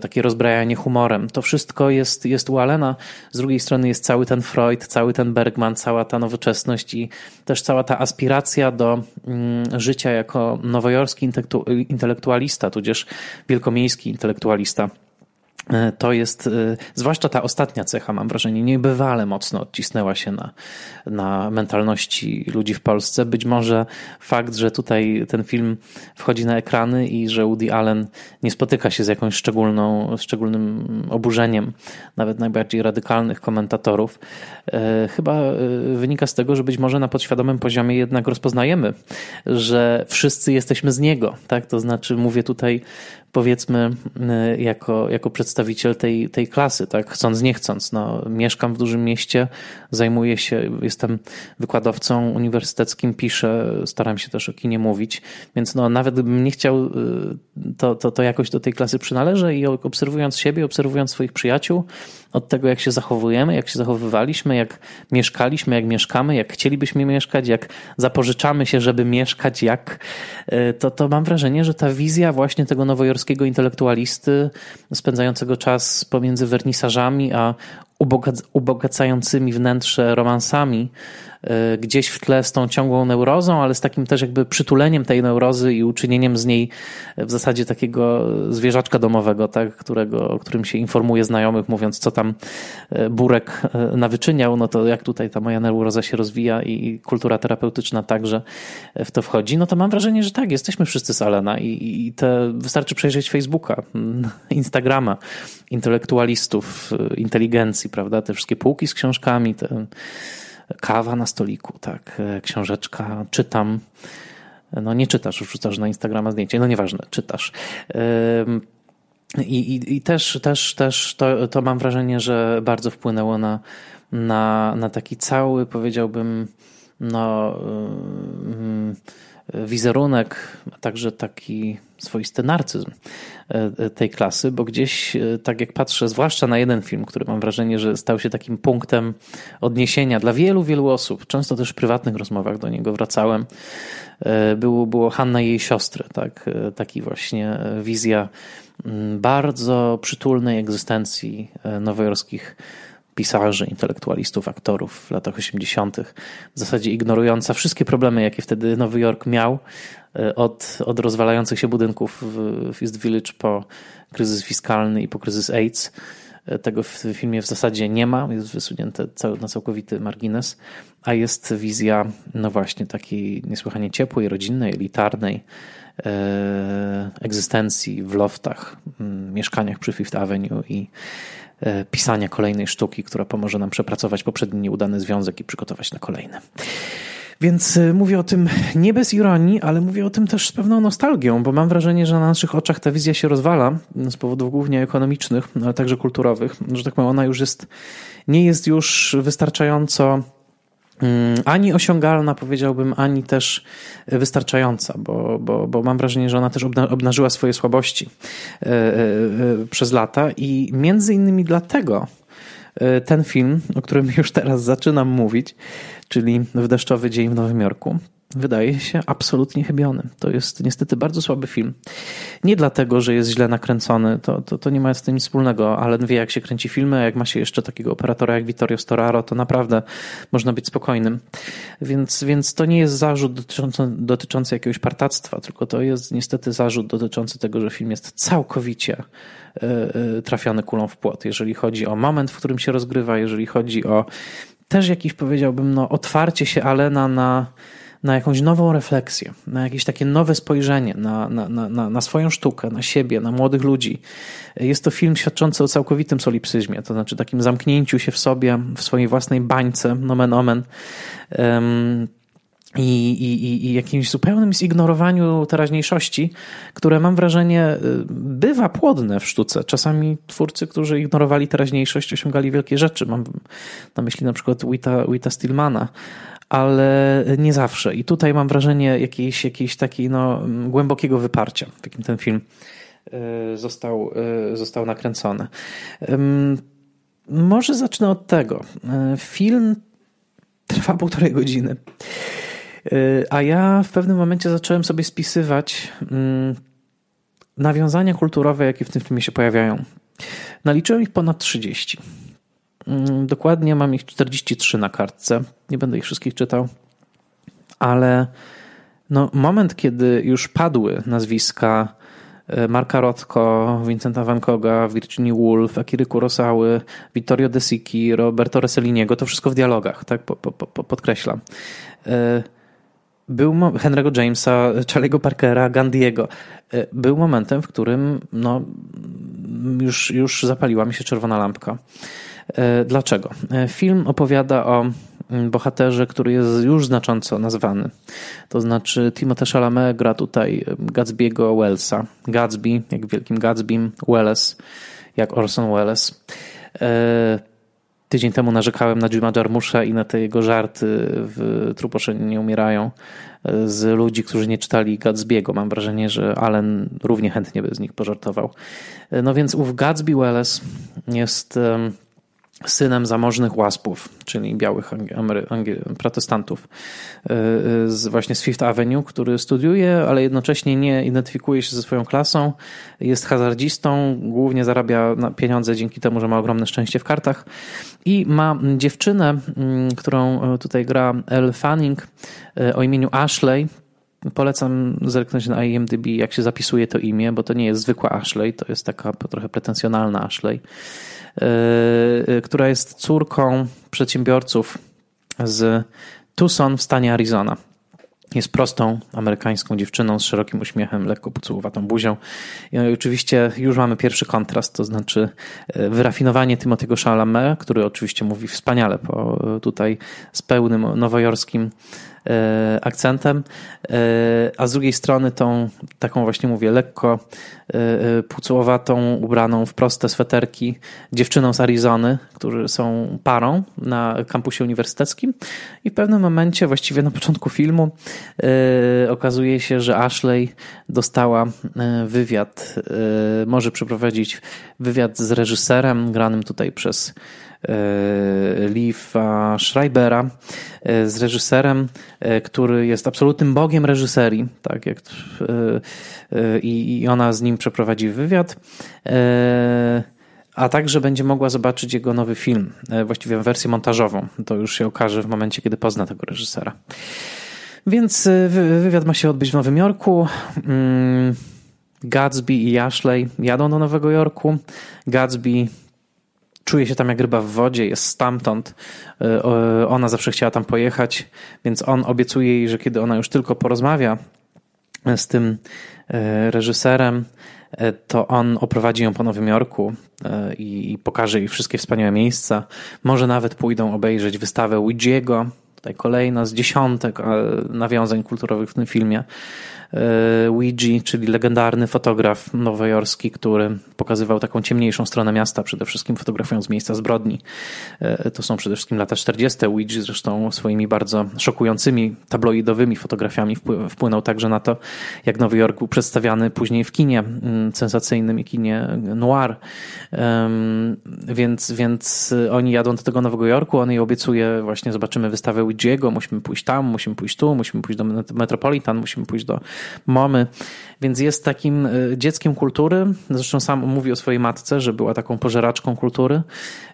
takie rozbrajanie humorem. To wszystko wszystko jest, jest u Allena. Z drugiej strony jest cały ten Freud, cały ten Bergman, cała ta nowoczesność i też cała ta aspiracja do mm, życia jako nowojorski intelektualista, tudzież wielkomiejski intelektualista. E, to jest, e, zwłaszcza ta ostatnia cecha, mam wrażenie, niebywale mocno odcisnęła się na, na mentalności ludzi w Polsce. Być może fakt, że tutaj ten film wchodzi na ekrany i że Woody Allen nie spotyka się z jakąś szczególną, szczególnym oburzeniem, nawet najbardziej radykalnych komentatorów, e, chyba wynika z tego, że być może na podświadomym poziomie jednak rozpoznajemy, że wszyscy jesteśmy z niego. Tak? To znaczy, mówię tutaj powiedzmy y, jako, jako przedstawiciel tej, tej klasy, tak, chcąc nie chcąc. No, mieszkam w dużym mieście, zajmuję się, jestem wykładowcą uniwersyteckim, piszę, staram się też o kinie mówić, więc no, nawet gdybym nie chciał, y, to, to, to jakoś do tej klasy przynależę i obserwując siebie, obserwując swoich przyjaciół, od tego, jak się zachowujemy, jak się zachowywaliśmy, jak mieszkaliśmy, jak mieszkamy, jak chcielibyśmy mieszkać, jak zapożyczamy się, żeby mieszkać, jak, y, to, to mam wrażenie, że ta wizja właśnie tego nowojorskiego intelektualisty spędzającego czas pomiędzy wernisażami a ubogacającymi wnętrze romansami, gdzieś w tle z tą ciągłą neurozą, ale z takim też jakby przytuleniem tej neurozy i uczynieniem z niej w zasadzie takiego zwierzaczka domowego, tak, którego, którym się informuje znajomych, mówiąc, co tam e, Burek e, nawyczyniał, no to jak tutaj ta moja neuroza się rozwija i kultura terapeutyczna także w to wchodzi, no to mam wrażenie, że tak, jesteśmy wszyscy z Alena i, i te, wystarczy przejrzeć Facebooka, Instagrama, intelektualistów, inteligencji, prawda, te wszystkie półki z książkami, te kawa na stoliku, tak, e, książeczka, czytam. No nie czytasz, wrzucasz na Instagrama zdjęcie, no nieważne, czytasz. I, i, i też, też, też to, to mam wrażenie, że bardzo wpłynęło na, na, na taki cały, powiedziałbym, no, wizerunek, a także taki swoisty narcyzm e, tej klasy, bo gdzieś, e, tak jak patrzę, zwłaszcza na jeden film, który mam wrażenie, że stał się takim punktem odniesienia dla wielu, wielu osób, często też w prywatnych rozmowach do niego wracałem, e, było, było Hanna i jej siostry, tak? taki właśnie wizja mm, bardzo przytulnej egzystencji nowojorskich pisarzy, intelektualistów, aktorów w latach 80., w zasadzie ignorująca wszystkie problemy, jakie wtedy Nowy Jork miał, e, od, od rozwalających się budynków w East Village po kryzys fiskalny i po kryzys AIDS. E, tego w filmie w zasadzie nie ma, jest wysunięte na całkowity margines, a jest wizja, no właśnie, takiej niesłychanie ciepłej, rodzinnej, elitarnej e, egzystencji w loftach, mieszkaniach przy Fifth Avenue i pisania kolejnej sztuki, która pomoże nam przepracować poprzedni nieudany związek i przygotować na kolejny. Więc e, mówię o tym nie bez ironii, ale mówię o tym też z pewną nostalgią, bo mam wrażenie, że na naszych oczach ta wizja się rozwala z powodów głównie ekonomicznych, ale także kulturowych. Że tak powiem, ona już jest, nie jest już wystarczająco ani osiągalna, powiedziałbym, ani też wystarczająca, bo, bo, bo mam wrażenie, że ona też obnażyła swoje słabości e, e, e, przez lata i między innymi dlatego ten film, o którym już teraz zaczynam mówić, czyli W deszczowy dzień w Nowym Jorku, wydaje się absolutnie chybiony. To jest niestety bardzo słaby film. Nie dlatego, że jest źle nakręcony, to, to, to nie ma z tym nic wspólnego, ale wie jak się kręci filmy, jak ma się jeszcze takiego operatora jak Vittorio Storaro, to naprawdę można być spokojnym. Więc, więc to nie jest zarzut dotyczący, dotyczący jakiegoś partactwa, tylko to jest niestety zarzut dotyczący tego, że film jest całkowicie e, e, trafiony kulą w płot, jeżeli chodzi o moment, w którym się rozgrywa, jeżeli chodzi o też jakiś powiedziałbym, no, otwarcie się Alena na na jakąś nową refleksję, na jakieś takie nowe spojrzenie na, na, na, na swoją sztukę, na siebie, na młodych ludzi. Jest to film świadczący o całkowitym solipsyzmie, to znaczy takim zamknięciu się w sobie, w swojej własnej bańce, nomen omen. Um, i, i, i jakimś zupełnym zignorowaniu teraźniejszości, które mam wrażenie y, bywa płodne w sztuce. Czasami twórcy, którzy ignorowali teraźniejszość, osiągali wielkie rzeczy. Mam na myśli na przykład Wita, Stillmana, ale nie zawsze. I tutaj mam wrażenie jakiejś, jakiejś takiej no, głębokiego wyparcia, w jakim ten film y, został, y, został nakręcony. Może zacznę od tego. Film trwa półtorej godziny. A ja w pewnym momencie zacząłem sobie spisywać mm, nawiązania kulturowe, jakie w tym filmie się pojawiają. Naliczyłem ich ponad 30. Mm, dokładnie mam ich 43 na kartce. Nie będę ich wszystkich czytał, ale no, moment, kiedy już padły nazwiska e, Marka Rothko, Vincenta Van Gogha, Virginia Woolf, Akiry Kurosawy, Vittorio De Sica, Roberto Rosselliniego, to wszystko w dialogach, tak po, po, po, podkreślam. E, był Henry'ego Jamesa, Charlie'ego Parkera, Gandiego. E, był momentem, w którym no, już, już zapaliła mi się czerwona lampka. E, dlaczego? E, film opowiada o mm, bohaterze, który jest już znacząco nazwany. To znaczy Timothée Chalamet gra tutaj Gatsby'ego Wellsa. Gatsby, jak Wielkim Gatsbym, Welles, jak Orson Welles. Tydzień temu narzekałem na Jima Jarmusza i na te jego żarty w Truposze nie umierają z ludzi, którzy nie czytali Gatsby'ego. Mam wrażenie, że Allen równie chętnie by z nich pożartował. No więc ów Gatsby Welles jest synem zamożnych łaspów, czyli białych protestantów e, e, z właśnie z Fifth Avenue, który studiuje, ale jednocześnie nie identyfikuje się ze swoją klasą, jest hazardzistą, głównie zarabia pieniądze dzięki temu, że ma ogromne szczęście w kartach i ma dziewczynę, którą e, tutaj gra Elle Fanning o imieniu Ashley, Polecam zerknąć na IMDb, jak się zapisuje to imię, bo to nie jest zwykła Ashley, to jest taka trochę pretensjonalna Ashley. E, która jest córką przedsiębiorców z Tucson w stanie Arizona. Jest prostą amerykańską dziewczyną z szerokim uśmiechem, lekko pucułowatą buzią. I oczywiście już mamy pierwszy kontrast, to znaczy e, wyrafinowanie Timothy'ego Chalamet, który oczywiście mówi wspaniale po, tutaj z pełnym nowojorskim e, akcentem, a z drugiej strony tą taką właśnie mówię lekko pucłowatą, ubraną w proste sweterki dziewczyną z Arizony, którzy są parą na kampusie uniwersyteckim. I w pewnym momencie, właściwie na początku filmu okazuje się, że Ashley dostała wywiad, może przeprowadzić wywiad z reżyserem granym tutaj przez E, Leafa Schreibera e, z reżyserem, e, który jest absolutnym bogiem reżyserii, tak jak i ona z nim przeprowadzi wywiad a także będzie mogła zobaczyć jego nowy film, właściwie wersję montażową. To już się okaże w momencie, kiedy pozna tego reżysera. Więc wywiad ma się odbyć w Nowym Jorku. Mm, Gatsby i Ashley jadą do Nowego Jorku. Gatsby czuje się tam jak ryba w wodzie, jest stamtąd. E, ona zawsze chciała tam pojechać, więc on obiecuje jej, że kiedy ona już tylko porozmawia z tym e, reżyserem, e, to on oprowadzi ją po Nowym Jorku i pokaże jej wszystkie wspaniałe miejsca. Może nawet pójdą obejrzeć wystawę Ouijiego, tutaj kolejna z dziesiątek nawiązań kulturowych w tym filmie. E, Ouija, czyli legendarny fotograf nowojorski, który pokazywał taką ciemniejszą stronę miasta, przede wszystkim fotografując miejsca zbrodni. E, to są przede wszystkim lata 40. Ouija zresztą swoimi bardzo szokującymi, tabloidowymi fotografiami wpłynął także na to, jak Nowy Jork był przedstawiany później w kinie mm, sensacyjnym i kinie noir. Więc, więc oni jadą do tego Nowego Jorku, on jej obiecuje, właśnie zobaczymy wystawę Ouijiego, musimy pójść tam, musimy pójść tu, musimy pójść do Metropolitan, musimy pójść do mamy, więc jest takim e, dzieckiem kultury. Zresztą sam mówi o swojej matce, że była taką pożeraczką kultury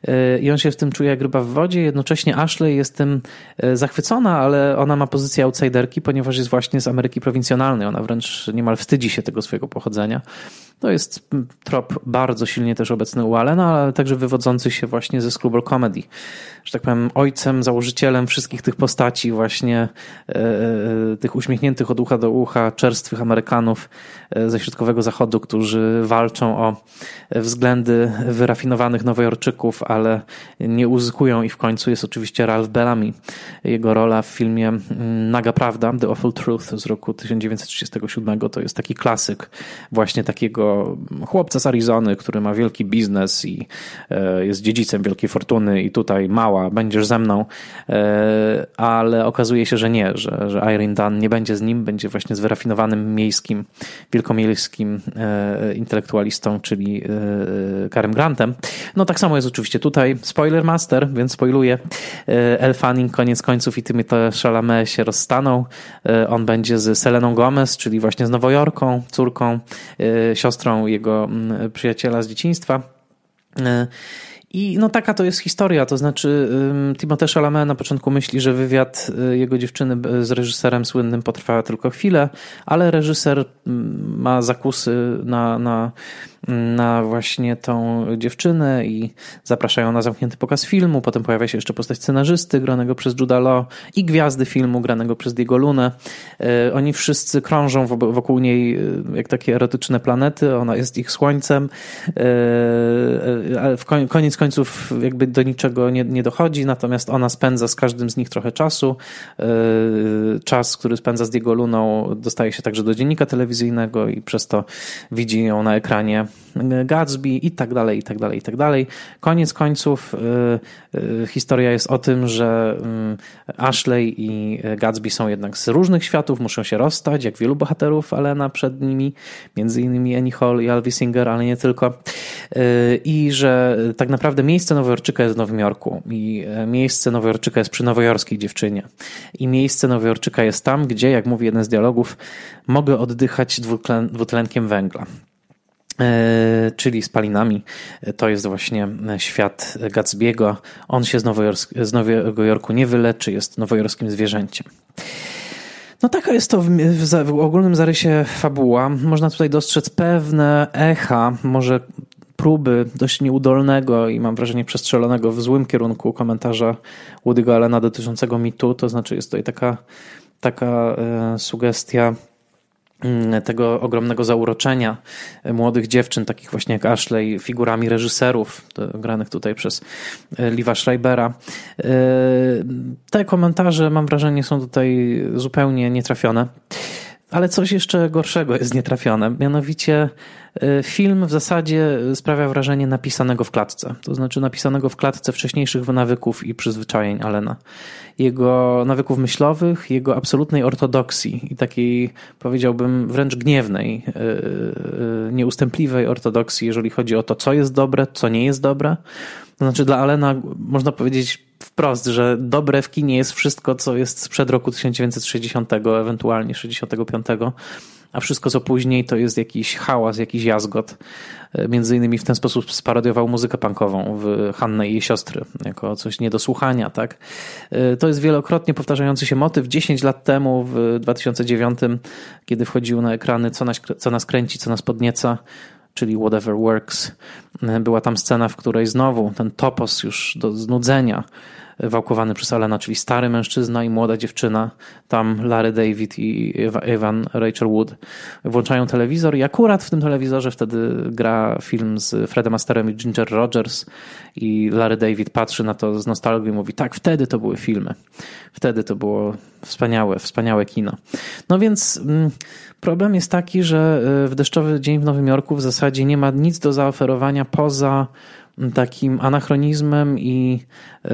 e, i on się w tym czuje jak ryba w wodzie. Jednocześnie Ashley jest tym e, zachwycona, ale ona ma pozycję outsiderki, ponieważ jest właśnie z Ameryki prowincjonalnej. Ona wręcz niemal wstydzi się tego swojego pochodzenia. To jest trop bardzo silnie też obecny u Allena, ale także wywodzący się właśnie ze Screwball Comedy. Że tak powiem, ojcem, założycielem wszystkich tych postaci właśnie, tych uśmiechniętych od ucha do ucha, czerstwych Amerykanów e, ze środkowego zachodu, którzy walczą o względy wyrafinowanych nowojorczyków, ale nie uzyskują i w końcu jest oczywiście Ralph Bellamy. Jego rola w filmie Naga Prawda, The Awful Truth z roku 1937 to jest taki klasyk właśnie takiego chłopca z Arizony, który ma wielki biznes i e, jest dziedzicem wielkiej fortuny i tutaj mała, będziesz ze mną, e, ale okazuje się, że nie, że, że Irene Dunn nie będzie z nim, będzie właśnie z wyrafinowanym miejskim, wielkomiejskim e, intelektualistą, czyli Karem Grantem. No tak samo jest oczywiście tutaj. Spoiler master, więc spoiluję. El Fanning koniec końców i Timothée Chalamet się rozstaną. On będzie z Seleną Gomez, czyli właśnie z Nowojorką, córką, siostrą siostrą jego mm, przyjaciela z dzieciństwa. I no taka to jest historia, to znaczy Timothée Chalamet na początku myśli, że wywiad e, jego dziewczyny z reżyserem słynnym potrwa tylko chwilę, ale reżyser ma zakusy na, na na właśnie tą dziewczynę i zapraszają na zamknięty pokaz filmu. Potem pojawia się jeszcze postać scenarzysty granego przez Juda Law i gwiazdy filmu granego przez Diego Lunę. E, oni wszyscy krążą wokół niej e, jak takie erotyczne planety. Ona jest ich słońcem. E, koniec końców jakby do niczego nie, nie dochodzi, natomiast ona spędza z każdym z nich trochę czasu. Czas, który spędza z Diego Luną dostaje się także do dziennika telewizyjnego i przez to widzi ją na ekranie Gatsby i tak dalej, i tak dalej, i tak dalej. Koniec końców y, y, historia jest o tym, że y, Ashley i Gatsby są jednak z różnych światów, muszą się rozstać, jak wielu bohaterów Alena przed nimi, między innymi Annie Hall i Alvy Singer, ale nie tylko. I że tak naprawdę miejsce Nowojorczyka jest w Nowym Jorku i miejsce Nowojorczyka jest przy nowojorskiej dziewczynie. I miejsce Nowojorczyka jest tam, gdzie, jak mówi jeden z dialogów, mogę oddychać dwutlenkiem węgla. E, czyli spalinami. To jest właśnie świat Gatsbiego. On się z, Nowojorsk- z Nowego Jorku nie wyleczy, jest nowojorskim zwierzęciem. No taka jest to w, w, w, ogólnym zarysie fabuła. Można tutaj dostrzec pewne echa, może próby dość nieudolnego i mam wrażenie przestrzelonego w złym kierunku komentarza Woody'ego Allena dotyczącego mitu. To znaczy jest tutaj taka, taka e, sugestia tego ogromnego zauroczenia młodych dziewczyn, takich właśnie jak Ashley, figurami reżyserów, granych tutaj przez Liva Schreibera. Te komentarze, mam wrażenie, są tutaj zupełnie nietrafione. Ale coś jeszcze gorszego jest nietrafione. Mianowicie e, film w zasadzie sprawia wrażenie napisanego w klatce. To znaczy napisanego w klatce wcześniejszych nawyków i przyzwyczajeń Alena. Jego nawyków myślowych, jego absolutnej ortodoksji i takiej, powiedziałbym, wręcz gniewnej, e, e, nieustępliwej ortodoksji, jeżeli chodzi o to, co jest dobre, co nie jest dobre. To znaczy dla Alena można powiedzieć wprost, że dobre w kinie jest wszystko, co jest sprzed roku 1960, ewentualnie 65, a wszystko co później to jest jakiś hałas, jakiś jazgot. E, między innymi w ten sposób sparodiował muzykę punkową w Hannę i jej siostry, jako coś nie do słuchania, tak? E, to jest wielokrotnie powtarzający się motyw. 10 lat temu, w 2009, kiedy wchodził na ekrany Co nas, co nas kręci, co nas podnieca, czyli Whatever Works. E, była tam scena, w której znowu ten topos już do znudzenia wałkowany przez Alena, czyli stary mężczyzna i młoda dziewczyna. Tam Larry David i Evan Rachel Wood włączają telewizor i akurat w tym telewizorze wtedy gra film z Fredem Asterem i Ginger Rogers i Larry David patrzy na to z nostalgią i mówi tak, wtedy to były filmy. Wtedy to było wspaniałe, wspaniałe kino. No więc mm, problem jest taki, że y, w Deszczowy Dzień w Nowym Jorku w zasadzie nie ma nic do zaoferowania poza takim anachronizmem i e,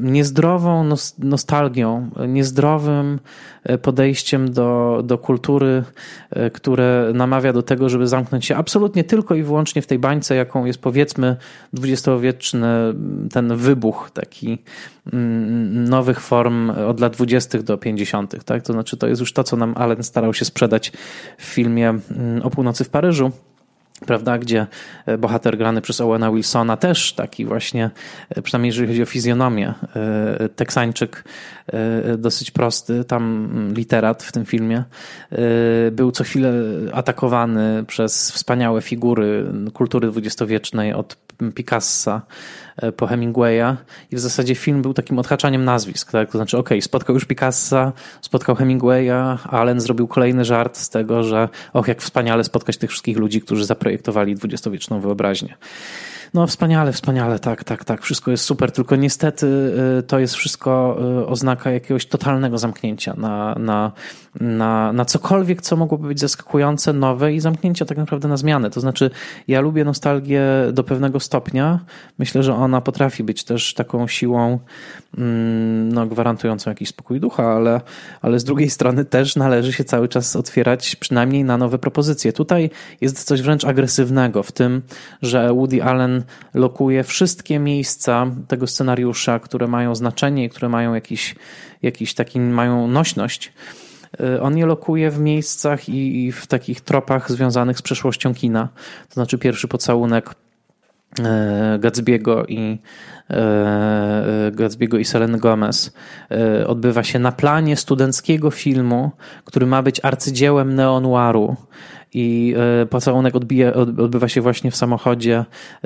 niezdrową nostalgią, niezdrowym e, podejściem do, do kultury, e, które namawia do tego, żeby zamknąć się absolutnie tylko i wyłącznie w tej bańce, jaką jest powiedzmy dwudziestowieczny ten wybuch taki nowych form od lat dwudziestych do pięćdziesiątych. Tak? To znaczy to jest już to, co nam Allen starał się sprzedać w filmie o północy w Paryżu prawda, gdzie e, bohater grany przez Owena Wilsona też taki właśnie, e, przynajmniej jeżeli chodzi o fizjonomię, e, teksańczyk dosyć prosty, tam mm, literat w tym filmie, był co chwilę atakowany przez wspaniałe figury kultury dwudziestowiecznej od Picassa E, po Hemingwaya i w zasadzie film był takim odhaczaniem nazwisk, tak? To znaczy, okay, spotkał już Picassa, spotkał Hemingwaya, Allen zrobił kolejny żart z tego, że och, jak wspaniale spotkać tych wszystkich ludzi, którzy zaprojektowali dwudziestowieczną wyobraźnię. No wspaniale, wspaniale, tak, tak, tak, wszystko jest super, tylko niestety y, to jest wszystko y, oznaka jakiegoś totalnego zamknięcia na, na, na, na cokolwiek, co mogłoby być zaskakujące, nowe i zamknięcia tak naprawdę na zmianę. To znaczy, ja lubię nostalgię do pewnego stopnia. Myślę, że ona potrafi być też taką siłą mm, no, gwarantującą jakiś spokój ducha, ale, ale z drugiej strony też należy się cały czas otwierać przynajmniej na nowe propozycje. Tutaj jest coś wręcz agresywnego w tym, że Woody Allen lokuje wszystkie miejsca tego scenariusza, które mają znaczenie i które mają jakiś, jakiś taki, mają nośność. Y, on je lokuje w miejscach i, w takich tropach związanych z przeszłością kina. To znaczy pierwszy pocałunek y, Gatsby'ego i y, Gatsby'ego i Seleny Gomez odbywa się na planie studenckiego filmu, który ma być arcydziełem neonuaru i e, pocałunek odbija, odbywa się właśnie w samochodzie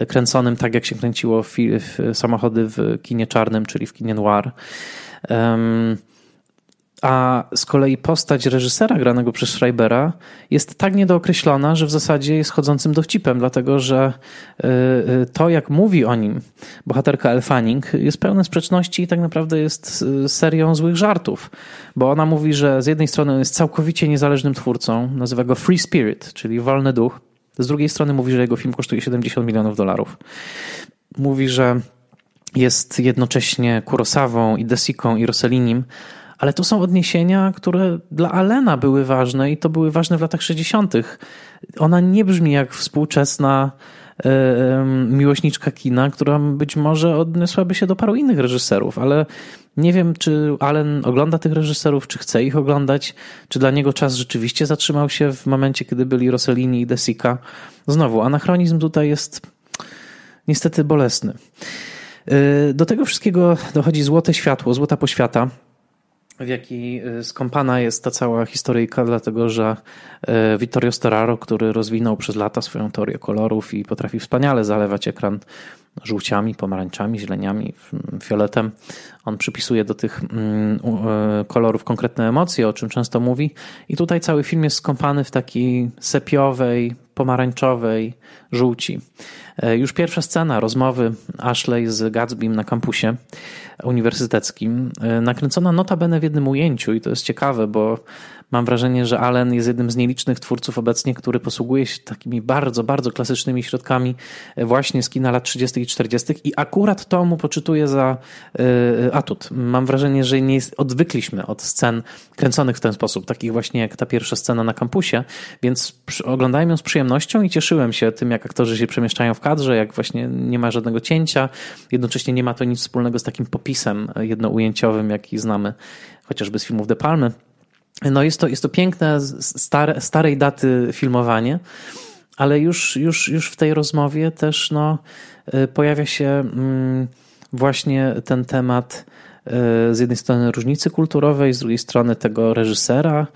kręconym tak, jak się kręciło w, w samochody w kinie czarnym, czyli w kinie noir. Um, a z kolei postać reżysera granego przez Schreibera jest tak niedookreślona, że w zasadzie jest chodzącym dowcipem, dlatego że y, y, to, jak mówi o nim bohaterka Elle Fanning, jest pełne sprzeczności i tak naprawdę jest y, serią złych żartów. Bo ona mówi, że z jednej strony jest całkowicie niezależnym twórcą, nazywa go Free Spirit, czyli wolny duch. Z drugiej strony mówi, że jego film kosztuje 70 milionów dolarów. Mówi, że jest jednocześnie Kurosawą i Desiką i Rossellinim, ale to są odniesienia, które dla Alena były ważne i to były ważne w latach 60. Ona nie brzmi jak współczesna miłośniczka kina, która być może odniosłaby się do paru innych reżyserów, ale nie wiem, czy Allen ogląda tych reżyserów, czy chce ich oglądać, czy dla niego czas rzeczywiście zatrzymał się w momencie, kiedy byli Rossellini i De Sica. Znowu, anachronizm tutaj jest niestety bolesny. E, do tego wszystkiego dochodzi złote światło, złota poświata w jaki y, skąpana jest ta cała historyjka, dlatego że y, Vittorio Storaro, który rozwinął przez lata swoją teorię kolorów i potrafi wspaniale zalewać ekran żółciami, pomarańczami, zieleniami, fioletem. On przypisuje do tych mm, y, kolorów konkretne emocje, o czym często mówi. I tutaj cały film jest skąpany w takiej sepiowej, pomarańczowej żółci. E, już pierwsza scena rozmowy Ashley z Gatsbym na kampusie uniwersyteckim, e, nakręcona notabene w jednym ujęciu i to jest ciekawe, bo Mam wrażenie, że Allen jest jednym z nielicznych twórców obecnie, który posługuje się takimi bardzo, bardzo klasycznymi środkami e, właśnie z kina lat 30. i 40. i akurat to mu poczytuje za y, atut. Mam wrażenie, że nie jest, odwykliśmy od scen kręconych w ten sposób, takich właśnie jak ta pierwsza scena na kampusie, więc oglądałem ją z przyjemnością i cieszyłem się tym, jak aktorzy się przemieszczają w kadrze, jak właśnie nie ma żadnego cięcia, jednocześnie nie ma to nic wspólnego z takim popisem jednoujęciowym, jaki znamy chociażby z filmów De Palmy. No jest to, jest to piękne, stare, starej daty filmowanie, ale już, już, już w tej rozmowie też no, y, pojawia się mm, właśnie ten temat y, z jednej strony różnicy kulturowej, z drugiej strony tego reżysera,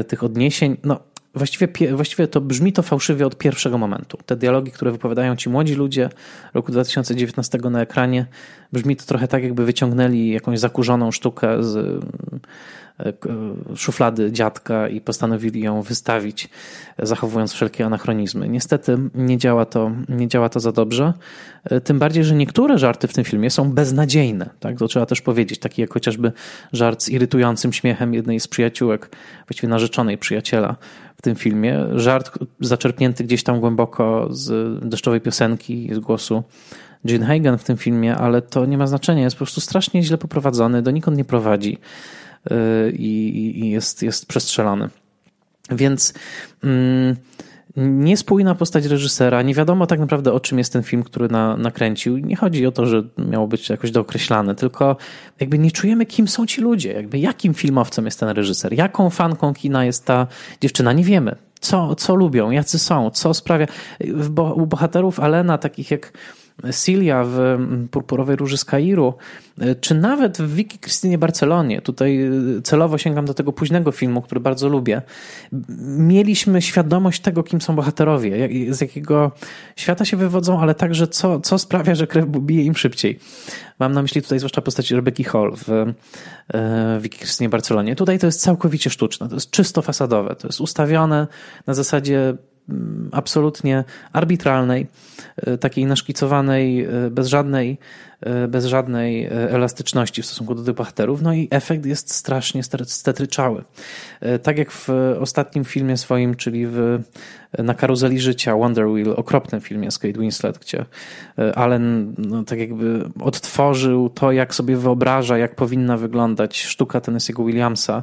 y, tych odniesień. No, właściwie, właściwie to brzmi to fałszywie od pierwszego momentu. Te dialogi, które wypowiadają ci młodzi ludzie roku 2019 na ekranie, brzmi to trochę tak, jakby wyciągnęli jakąś zakurzoną sztukę z szuflady dziadka i postanowili ją wystawić, zachowując wszelkie anachronizmy. Niestety nie działa to, nie działa to za dobrze. E, tym bardziej, że niektóre żarty w tym filmie są beznadziejne. Tak? To trzeba też powiedzieć. Taki jak chociażby żart z irytującym śmiechem jednej z przyjaciółek, właściwie narzeczonej przyjaciela w tym filmie. Żart zaczerpnięty gdzieś tam głęboko z deszczowej piosenki, z głosu Gene Hagen w tym filmie, ale to nie ma znaczenia. Jest po prostu strasznie źle poprowadzony, donikąd nie prowadzi. Y, i, jest, jest przestrzelany. Więc mm, niespójna postać reżysera, nie wiadomo tak naprawdę o czym jest ten film, który na, nakręcił. Nie chodzi o to, że miało być jakoś dookreślane, tylko jakby nie czujemy, kim są ci ludzie, jakby jakim filmowcem jest ten reżyser, jaką fanką kina jest ta dziewczyna, nie wiemy. Co, co lubią, jacy są, co sprawia. U bohaterów Alena, takich jak Cilia w Purpurowej Róży z Kairu, e, czy nawet w Wiki Krystynie Barcelonie, tutaj e, celowo sięgam do tego późnego filmu, który bardzo lubię, mieliśmy świadomość tego, kim są bohaterowie, z jakiego świata się wywodzą, ale także co, co sprawia, że krew bije im szybciej. Mam na myśli tutaj zwłaszcza postać Rebeki Hall w, e, Wiki Krystynie Barcelonie. Tutaj to jest całkowicie sztuczne, to jest czysto fasadowe, to jest ustawione na zasadzie absolutnie arbitralnej, e, takiej naszkicowanej e, bez żadnej, e, bez żadnej elastyczności w stosunku do tych bohaterów. No i efekt jest strasznie stetryczały. Tak jak w ostatnim filmie swoim, czyli w, na karuzeli życia Wonder Wheel, okropnym filmie z Kate Winslet, gdzie Allen no, tak jakby odtworzył to, jak sobie wyobraża, jak powinna wyglądać sztuka Tennessee'ego Williamsa,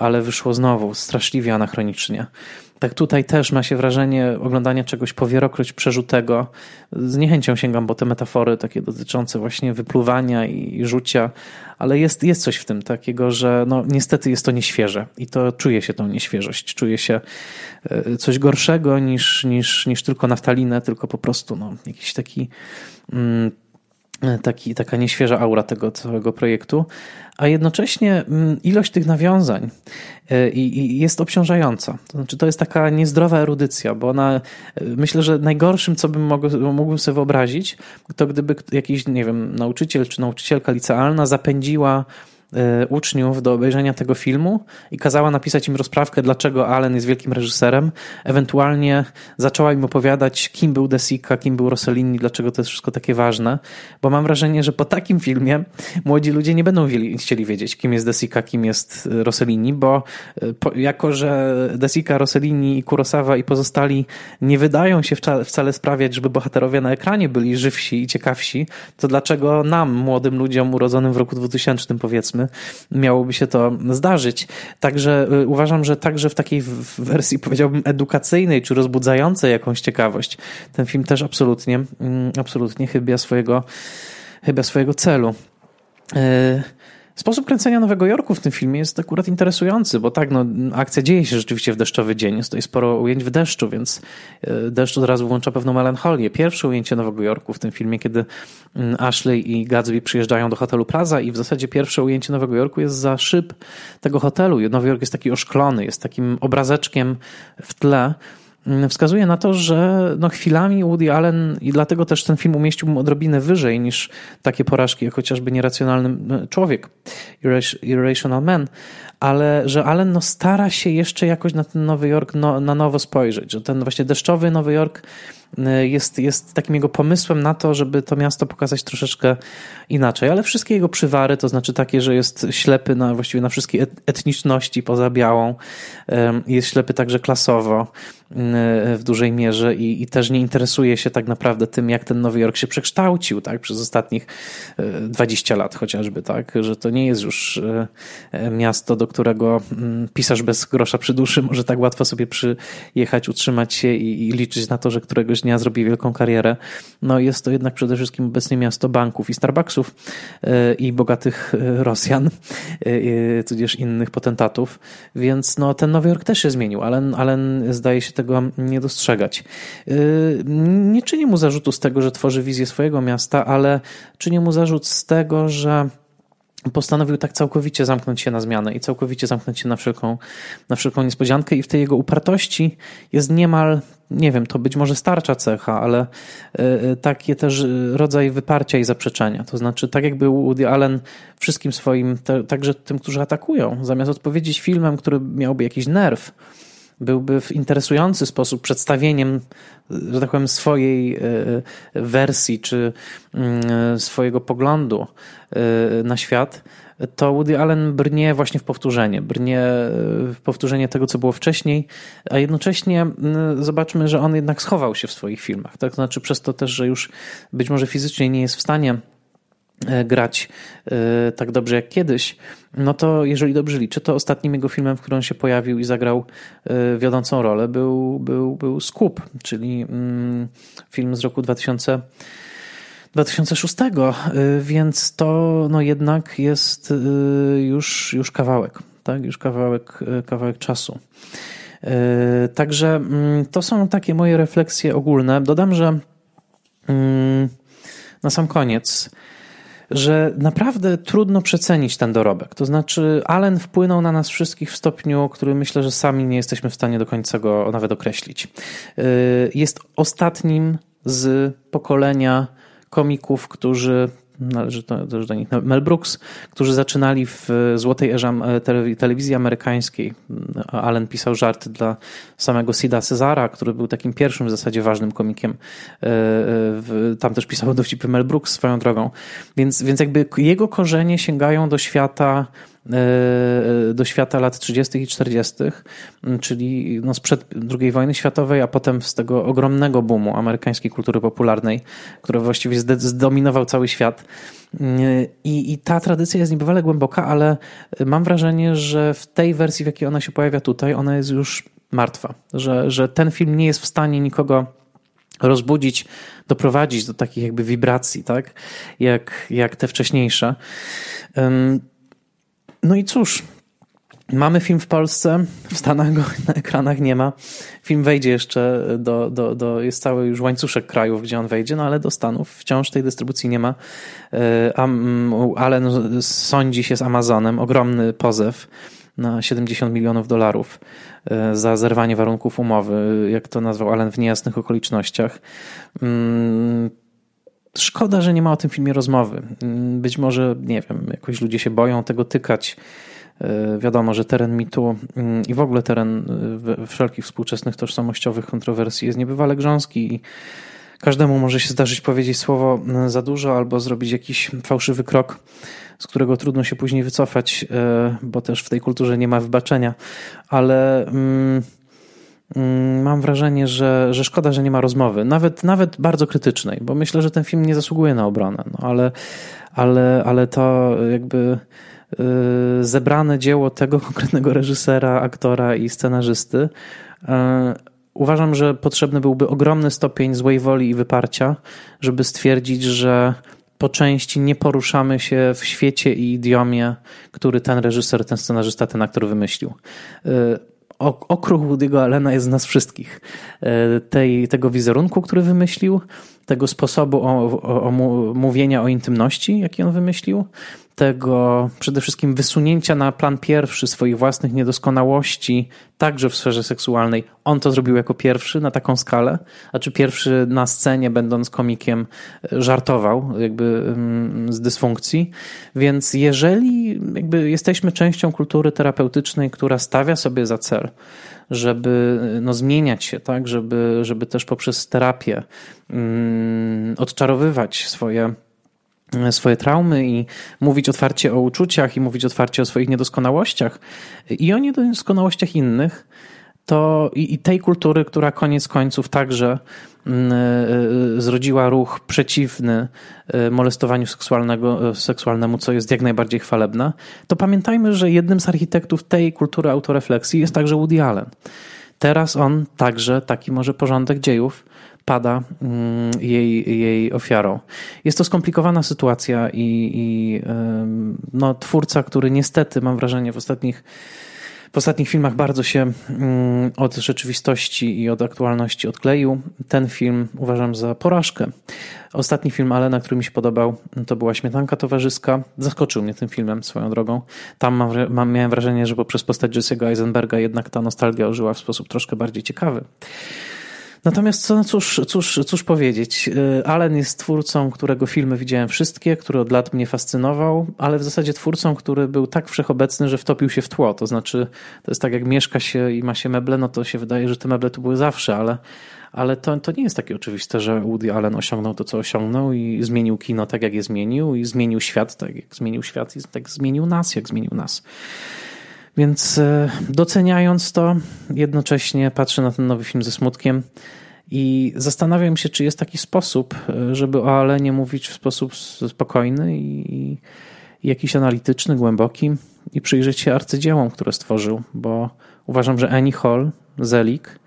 ale wyszło znowu straszliwie anachronicznie tak tutaj też ma się wrażenie oglądania czegoś powierokroć przerzutego. Z niechęcią sięgam po te metafory takie dotyczące właśnie wypluwania i rzucia, ale jest, jest coś w tym takiego, że no, niestety jest to nieświeże i to czuje się tą nieświeżość. Czuje się e, coś gorszego niż, niż, niż tylko naftalinę, tylko po prostu no, jakiś taki... Mm, taki, taka nieświeża aura tego całego projektu, a jednocześnie mm, ilość tych nawiązań e, jest obciążająca. To znaczy, to jest taka niezdrowa erudycja, bo ona, e, myślę, że najgorszym, co bym mógł, mógłbym sobie wyobrazić, to gdyby jakiś, nie wiem, nauczyciel czy nauczycielka licealna zapędziła uczniów do obejrzenia tego filmu i kazała napisać im rozprawkę, dlaczego Allen jest wielkim reżyserem. Ewentualnie zaczęła im opowiadać, kim był De Sica, kim był Rossellini, dlaczego to jest wszystko takie ważne, bo mam wrażenie, że po takim filmie młodzi ludzie nie będą chcieli wiedzieć, kim jest De Sica, kim jest Rossellini, bo e, jako, że De Sica, Rossellini i Kurosawa i pozostali nie wydają się wcale sprawiać, żeby bohaterowie na ekranie byli żywsi i ciekawsi, to dlaczego nam, młodym ludziom urodzonym w roku 2000 powiedzmy, miałoby się to zdarzyć. Także y, uważam, że także w takiej wersji, powiedziałbym, edukacyjnej czy rozbudzającej jakąś ciekawość, ten film też absolutnie, mm, absolutnie chybia swojego, chybia swojego celu. Y, Sposób kręcenia Nowego Jorku w tym filmie jest akurat interesujący, bo tak, no, akcja dzieje się rzeczywiście w deszczowy dzień. Jest tutaj sporo ujęć w deszczu, więc e, deszcz od razu włącza pewną melancholię. Pierwsze ujęcie Nowego Jorku w tym filmie, kiedy mm, Ashley i Gatsby przyjeżdżają do hotelu Plaza i w zasadzie pierwsze ujęcie Nowego Jorku jest za szyb tego hotelu. Nowy Jork jest taki oszklony, jest takim obrazeczkiem w tle wskazuje na to, że no chwilami Woody Allen i dlatego też ten film umieściłbym odrobinę wyżej niż takie porażki jak chociażby Nieracjonalny Człowiek, Irrational Man, ale że Allen no stara się jeszcze jakoś na ten Nowy Jork no, na nowo spojrzeć, że ten właśnie deszczowy Nowy Jork jest, jest takim jego pomysłem na to, żeby to miasto pokazać troszeczkę inaczej, ale wszystkie jego przywary, to znaczy takie, że jest ślepy na, właściwie na wszystkie etniczności poza białą, jest ślepy także klasowo, w dużej mierze i, i, też nie interesuje się tak naprawdę tym, jak ten Nowy Jork się przekształcił tak, przez ostatnich 20 e, lat chociażby, tak, że to nie jest już miasto, do którego mm, pisarz bez grosza przy duszy może tak łatwo sobie przyjechać, utrzymać się i, i liczyć na to, że któregoś dnia zrobi wielką karierę. No jest to jednak przede wszystkim obecnie miasto banków i Starbucksów e, i bogatych Rosjan, tudzież innych potentatów, więc no, ten Nowy Jork też się zmienił, ale, ale zdaje się tego nie dostrzegać. Nie czynię mu zarzutu z tego, że tworzy wizję swojego miasta, ale czynię mu zarzut z tego, że postanowił tak całkowicie zamknąć się na zmianę i całkowicie zamknąć się na wszelką, na wszelką niespodziankę i w tej jego upartości jest niemal, nie wiem, to być może starcza cecha, ale y, y, takie też rodzaj wyparcia i zaprzeczenia. To znaczy, tak jakby Woody Allen wszystkim swoim, także tym, którzy atakują, zamiast odpowiedzieć filmem, który miałby jakiś nerw, byłby w interesujący sposób przedstawieniem, że tak powiem, swojej e, wersji czy mm, swojego poglądu e, na świat, to Woody Allen brnie właśnie w powtórzenie, brnie w powtórzenie tego, co było wcześniej, a jednocześnie zobaczmy, że on jednak schował się w swoich filmach. Tak? To znaczy przez to też, że już być może fizycznie nie jest w stanie E, grać e, tak dobrze jak kiedyś, no to jeżeli dobrze liczę, to ostatnim jego filmem, w którym się pojawił i zagrał e, wiodącą rolę był, był, był Skup, czyli mm, film z roku 2000. 2006, więc to no jednak jest już, już kawałek, tak? Już kawałek, kawałek czasu. Także mm, to są takie moje refleksje ogólne. Dodam, że mm, na sam koniec że naprawdę trudno przecenić ten dorobek. To znaczy, Allen wpłynął na nas wszystkich w stopniu, który myślę, że sami nie jesteśmy w stanie do końca go nawet określić. Y, jest ostatnim z pokolenia komików, którzy należy to też do nich, Mel Brooks, którzy zaczynali w złotej erze telewizji amerykańskiej. Allen pisał żarty dla samego Sida Cezara, który był takim pierwszym w zasadzie ważnym komikiem. E, e, tam też pisał dowcipy Mel Brooks swoją drogą. Więc, więc jakby jego korzenie sięgają do świata E, do świata lat 30. i 40., czyli no sprzed II wojny światowej, a potem z tego ogromnego boomu amerykańskiej kultury popularnej, który właściwie zdominował cały świat. I, I ta tradycja jest niebywale głęboka, ale mam wrażenie, że w tej wersji, w jakiej ona się pojawia tutaj, ona jest już martwa. Że, że ten film nie jest w stanie nikogo rozbudzić, doprowadzić do takich jakby wibracji, tak? Jak, jak te wcześniejsze. No i cóż, mamy film w Polsce, w Stanach go na ekranach nie ma. Film wejdzie jeszcze do, do, do jest cały już łańcuszek krajów, gdzie on wejdzie, no ale do Stanów wciąż tej dystrybucji nie ma. E, Allen sądzi się z Amazonem, ogromny pozew na 70 milionów dolarów e, za zerwanie warunków umowy, jak to nazwał Allen w niejasnych okolicznościach. Mm, Szkoda, że nie ma o tym filmie rozmowy. Być może, nie wiem, jakoś ludzie się boją tego tykać. E, wiadomo, że teren mitu mm, i w ogóle teren e, wszelkich współczesnych tożsamościowych kontrowersji jest niebywale grząski i każdemu może się zdarzyć powiedzieć słowo e, za dużo albo zrobić jakiś fałszywy krok, z którego trudno się później wycofać, bo też w tej kulturze nie ma wybaczenia. Ale. Mm, Mm, mam wrażenie, że, że szkoda, że nie ma rozmowy, nawet, nawet bardzo krytycznej, bo myślę, że ten film nie zasługuje na obronę, no ale, ale, ale to jakby yy, zebrane dzieło tego konkretnego reżysera, aktora i scenarzysty. Yy, uważam, że potrzebny byłby ogromny stopień złej woli i wyparcia, żeby stwierdzić, że po części nie poruszamy się w świecie i idiomie, który ten reżyser, ten scenarzysta, ten aktor wymyślił. Okruch Woody'ego Allena jest z nas wszystkich. Tej, tego wizerunku, który wymyślił, tego sposobu o, o, o mówienia o intymności, jaki on wymyślił, tego przede wszystkim wysunięcia na plan pierwszy swoich własnych niedoskonałości, także w sferze seksualnej. On to zrobił jako pierwszy na taką skalę, a czy pierwszy na scenie, będąc komikiem, żartował jakby mm, z dysfunkcji. Więc jeżeli jakby jesteśmy częścią kultury terapeutycznej, która stawia sobie za cel, żeby no, zmieniać się, tak, żeby, żeby też poprzez terapię mm, odczarowywać swoje swoje traumy i mówić otwarcie o uczuciach i mówić otwarcie o swoich niedoskonałościach i o niedoskonałościach innych, to i, tej kultury, która koniec końców także mm, e, zrodziła ruch przeciwny e, molestowaniu seksualnego, e, seksualnemu, co jest jak najbardziej chwalebne, to pamiętajmy, że jednym z architektów tej kultury autorefleksji jest także Woody Allen. Teraz on także taki może porządek dziejów pada mm, jej, jej ofiarą. Jest to skomplikowana sytuacja i, i no, twórca, który niestety mam wrażenie w ostatnich w ostatnich filmach bardzo się mm, od rzeczywistości i od aktualności odkleił. Ten film uważam za porażkę. Ostatni film Alena, który mi się podobał, to była Śmietanka Towarzyska. Zaskoczył mnie tym filmem swoją drogą. Tam mam, mam, miałem wrażenie, że poprzez postać Jesse'ego Eisenberga jednak ta nostalgia ożyła w sposób troszkę bardziej ciekawy. Natomiast co, cóż, cóż, cóż powiedzieć. Y, Allen jest twórcą, którego filmy widziałem wszystkie, który od lat mnie fascynował, ale w zasadzie twórcą, który był tak wszechobecny, że wtopił się w tło. To znaczy, to jest tak jak mieszka się i ma się meble, no to się wydaje, że te meble tu były zawsze, ale, ale to, to nie jest takie oczywiste, że Woody Allen osiągnął to, co osiągnął i zmienił kino tak, jak je zmienił i zmienił świat tak, jak zmienił świat i tak zmienił nas, jak zmienił nas. Więc e, doceniając to, jednocześnie patrzę na ten nowy film ze smutkiem i zastanawiam się, czy jest taki sposób, e, żeby o Alenie mówić w sposób spokojny i, jakiś analityczny, głęboki i przyjrzeć się arcydziełom, które stworzył, bo uważam, że Annie Hall, Zelik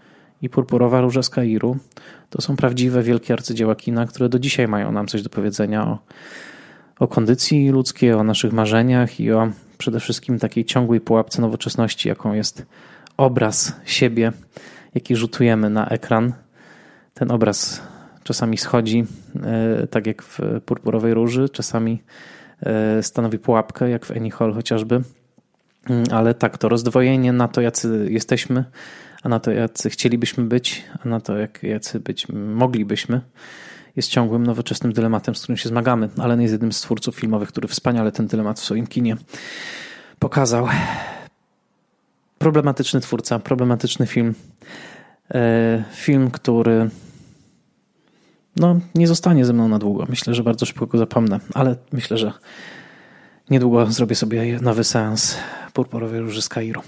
i Purpurowa Róża z Kairu to są prawdziwe, wielkie arcydzieła kina, które do dzisiaj mają nam coś do powiedzenia o, o kondycji ludzkiej, o naszych marzeniach i o przede wszystkim takiej ciągłej pułapce nowoczesności, jaką jest obraz siebie, jaki rzutujemy na ekran. Ten obraz czasami schodzi, e, tak jak w Purpurowej Róży, czasami e, stanowi pułapkę, jak w Annie Hall chociażby. Mm, ale tak, to rozdwojenie na to, jacy jesteśmy, a na to, jacy chcielibyśmy być, a na to, jak, jacy być moglibyśmy, jest ciągłym, nowoczesnym dylematem, z którym się zmagamy. Ale nie jest jednym z twórców filmowych, który wspaniale ten dylemat w swoim kinie pokazał. Problematyczny twórca, problematyczny film. E, film, który no, nie zostanie ze mną na długo. Myślę, że bardzo szybko go zapomnę, ale myślę, że niedługo zrobię sobie nowy seans Purpurowej Róży z Kairu.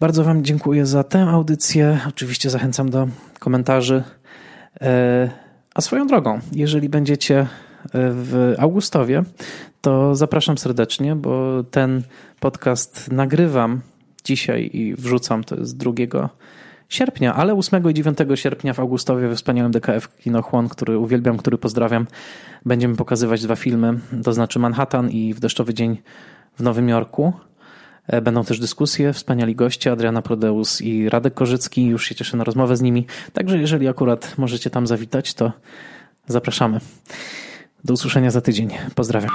Bardzo Wam dziękuję za tę audycję. Oczywiście zachęcam do komentarzy. A swoją drogą, jeżeli będziecie e, w Augustowie, to zapraszam serdecznie, bo ten podcast nagrywam dzisiaj i wrzucam, to jest 2 sierpnia, ale 8 i 9 sierpnia w Augustowie we wspaniałym DKF Kino Chłon, który uwielbiam, który pozdrawiam, będziemy pokazywać dwa filmy, to znaczy Manhattan i W deszczowy dzień w Nowym Jorku. E, będą też dyskusje, wspaniali goście, Adriana Prodeus i Radek Korzycki. Już się cieszę na rozmowę z nimi. Także jeżeli akurat możecie tam zawitać, to zapraszamy. Do usłyszenia za tydzień. Pozdrawiam.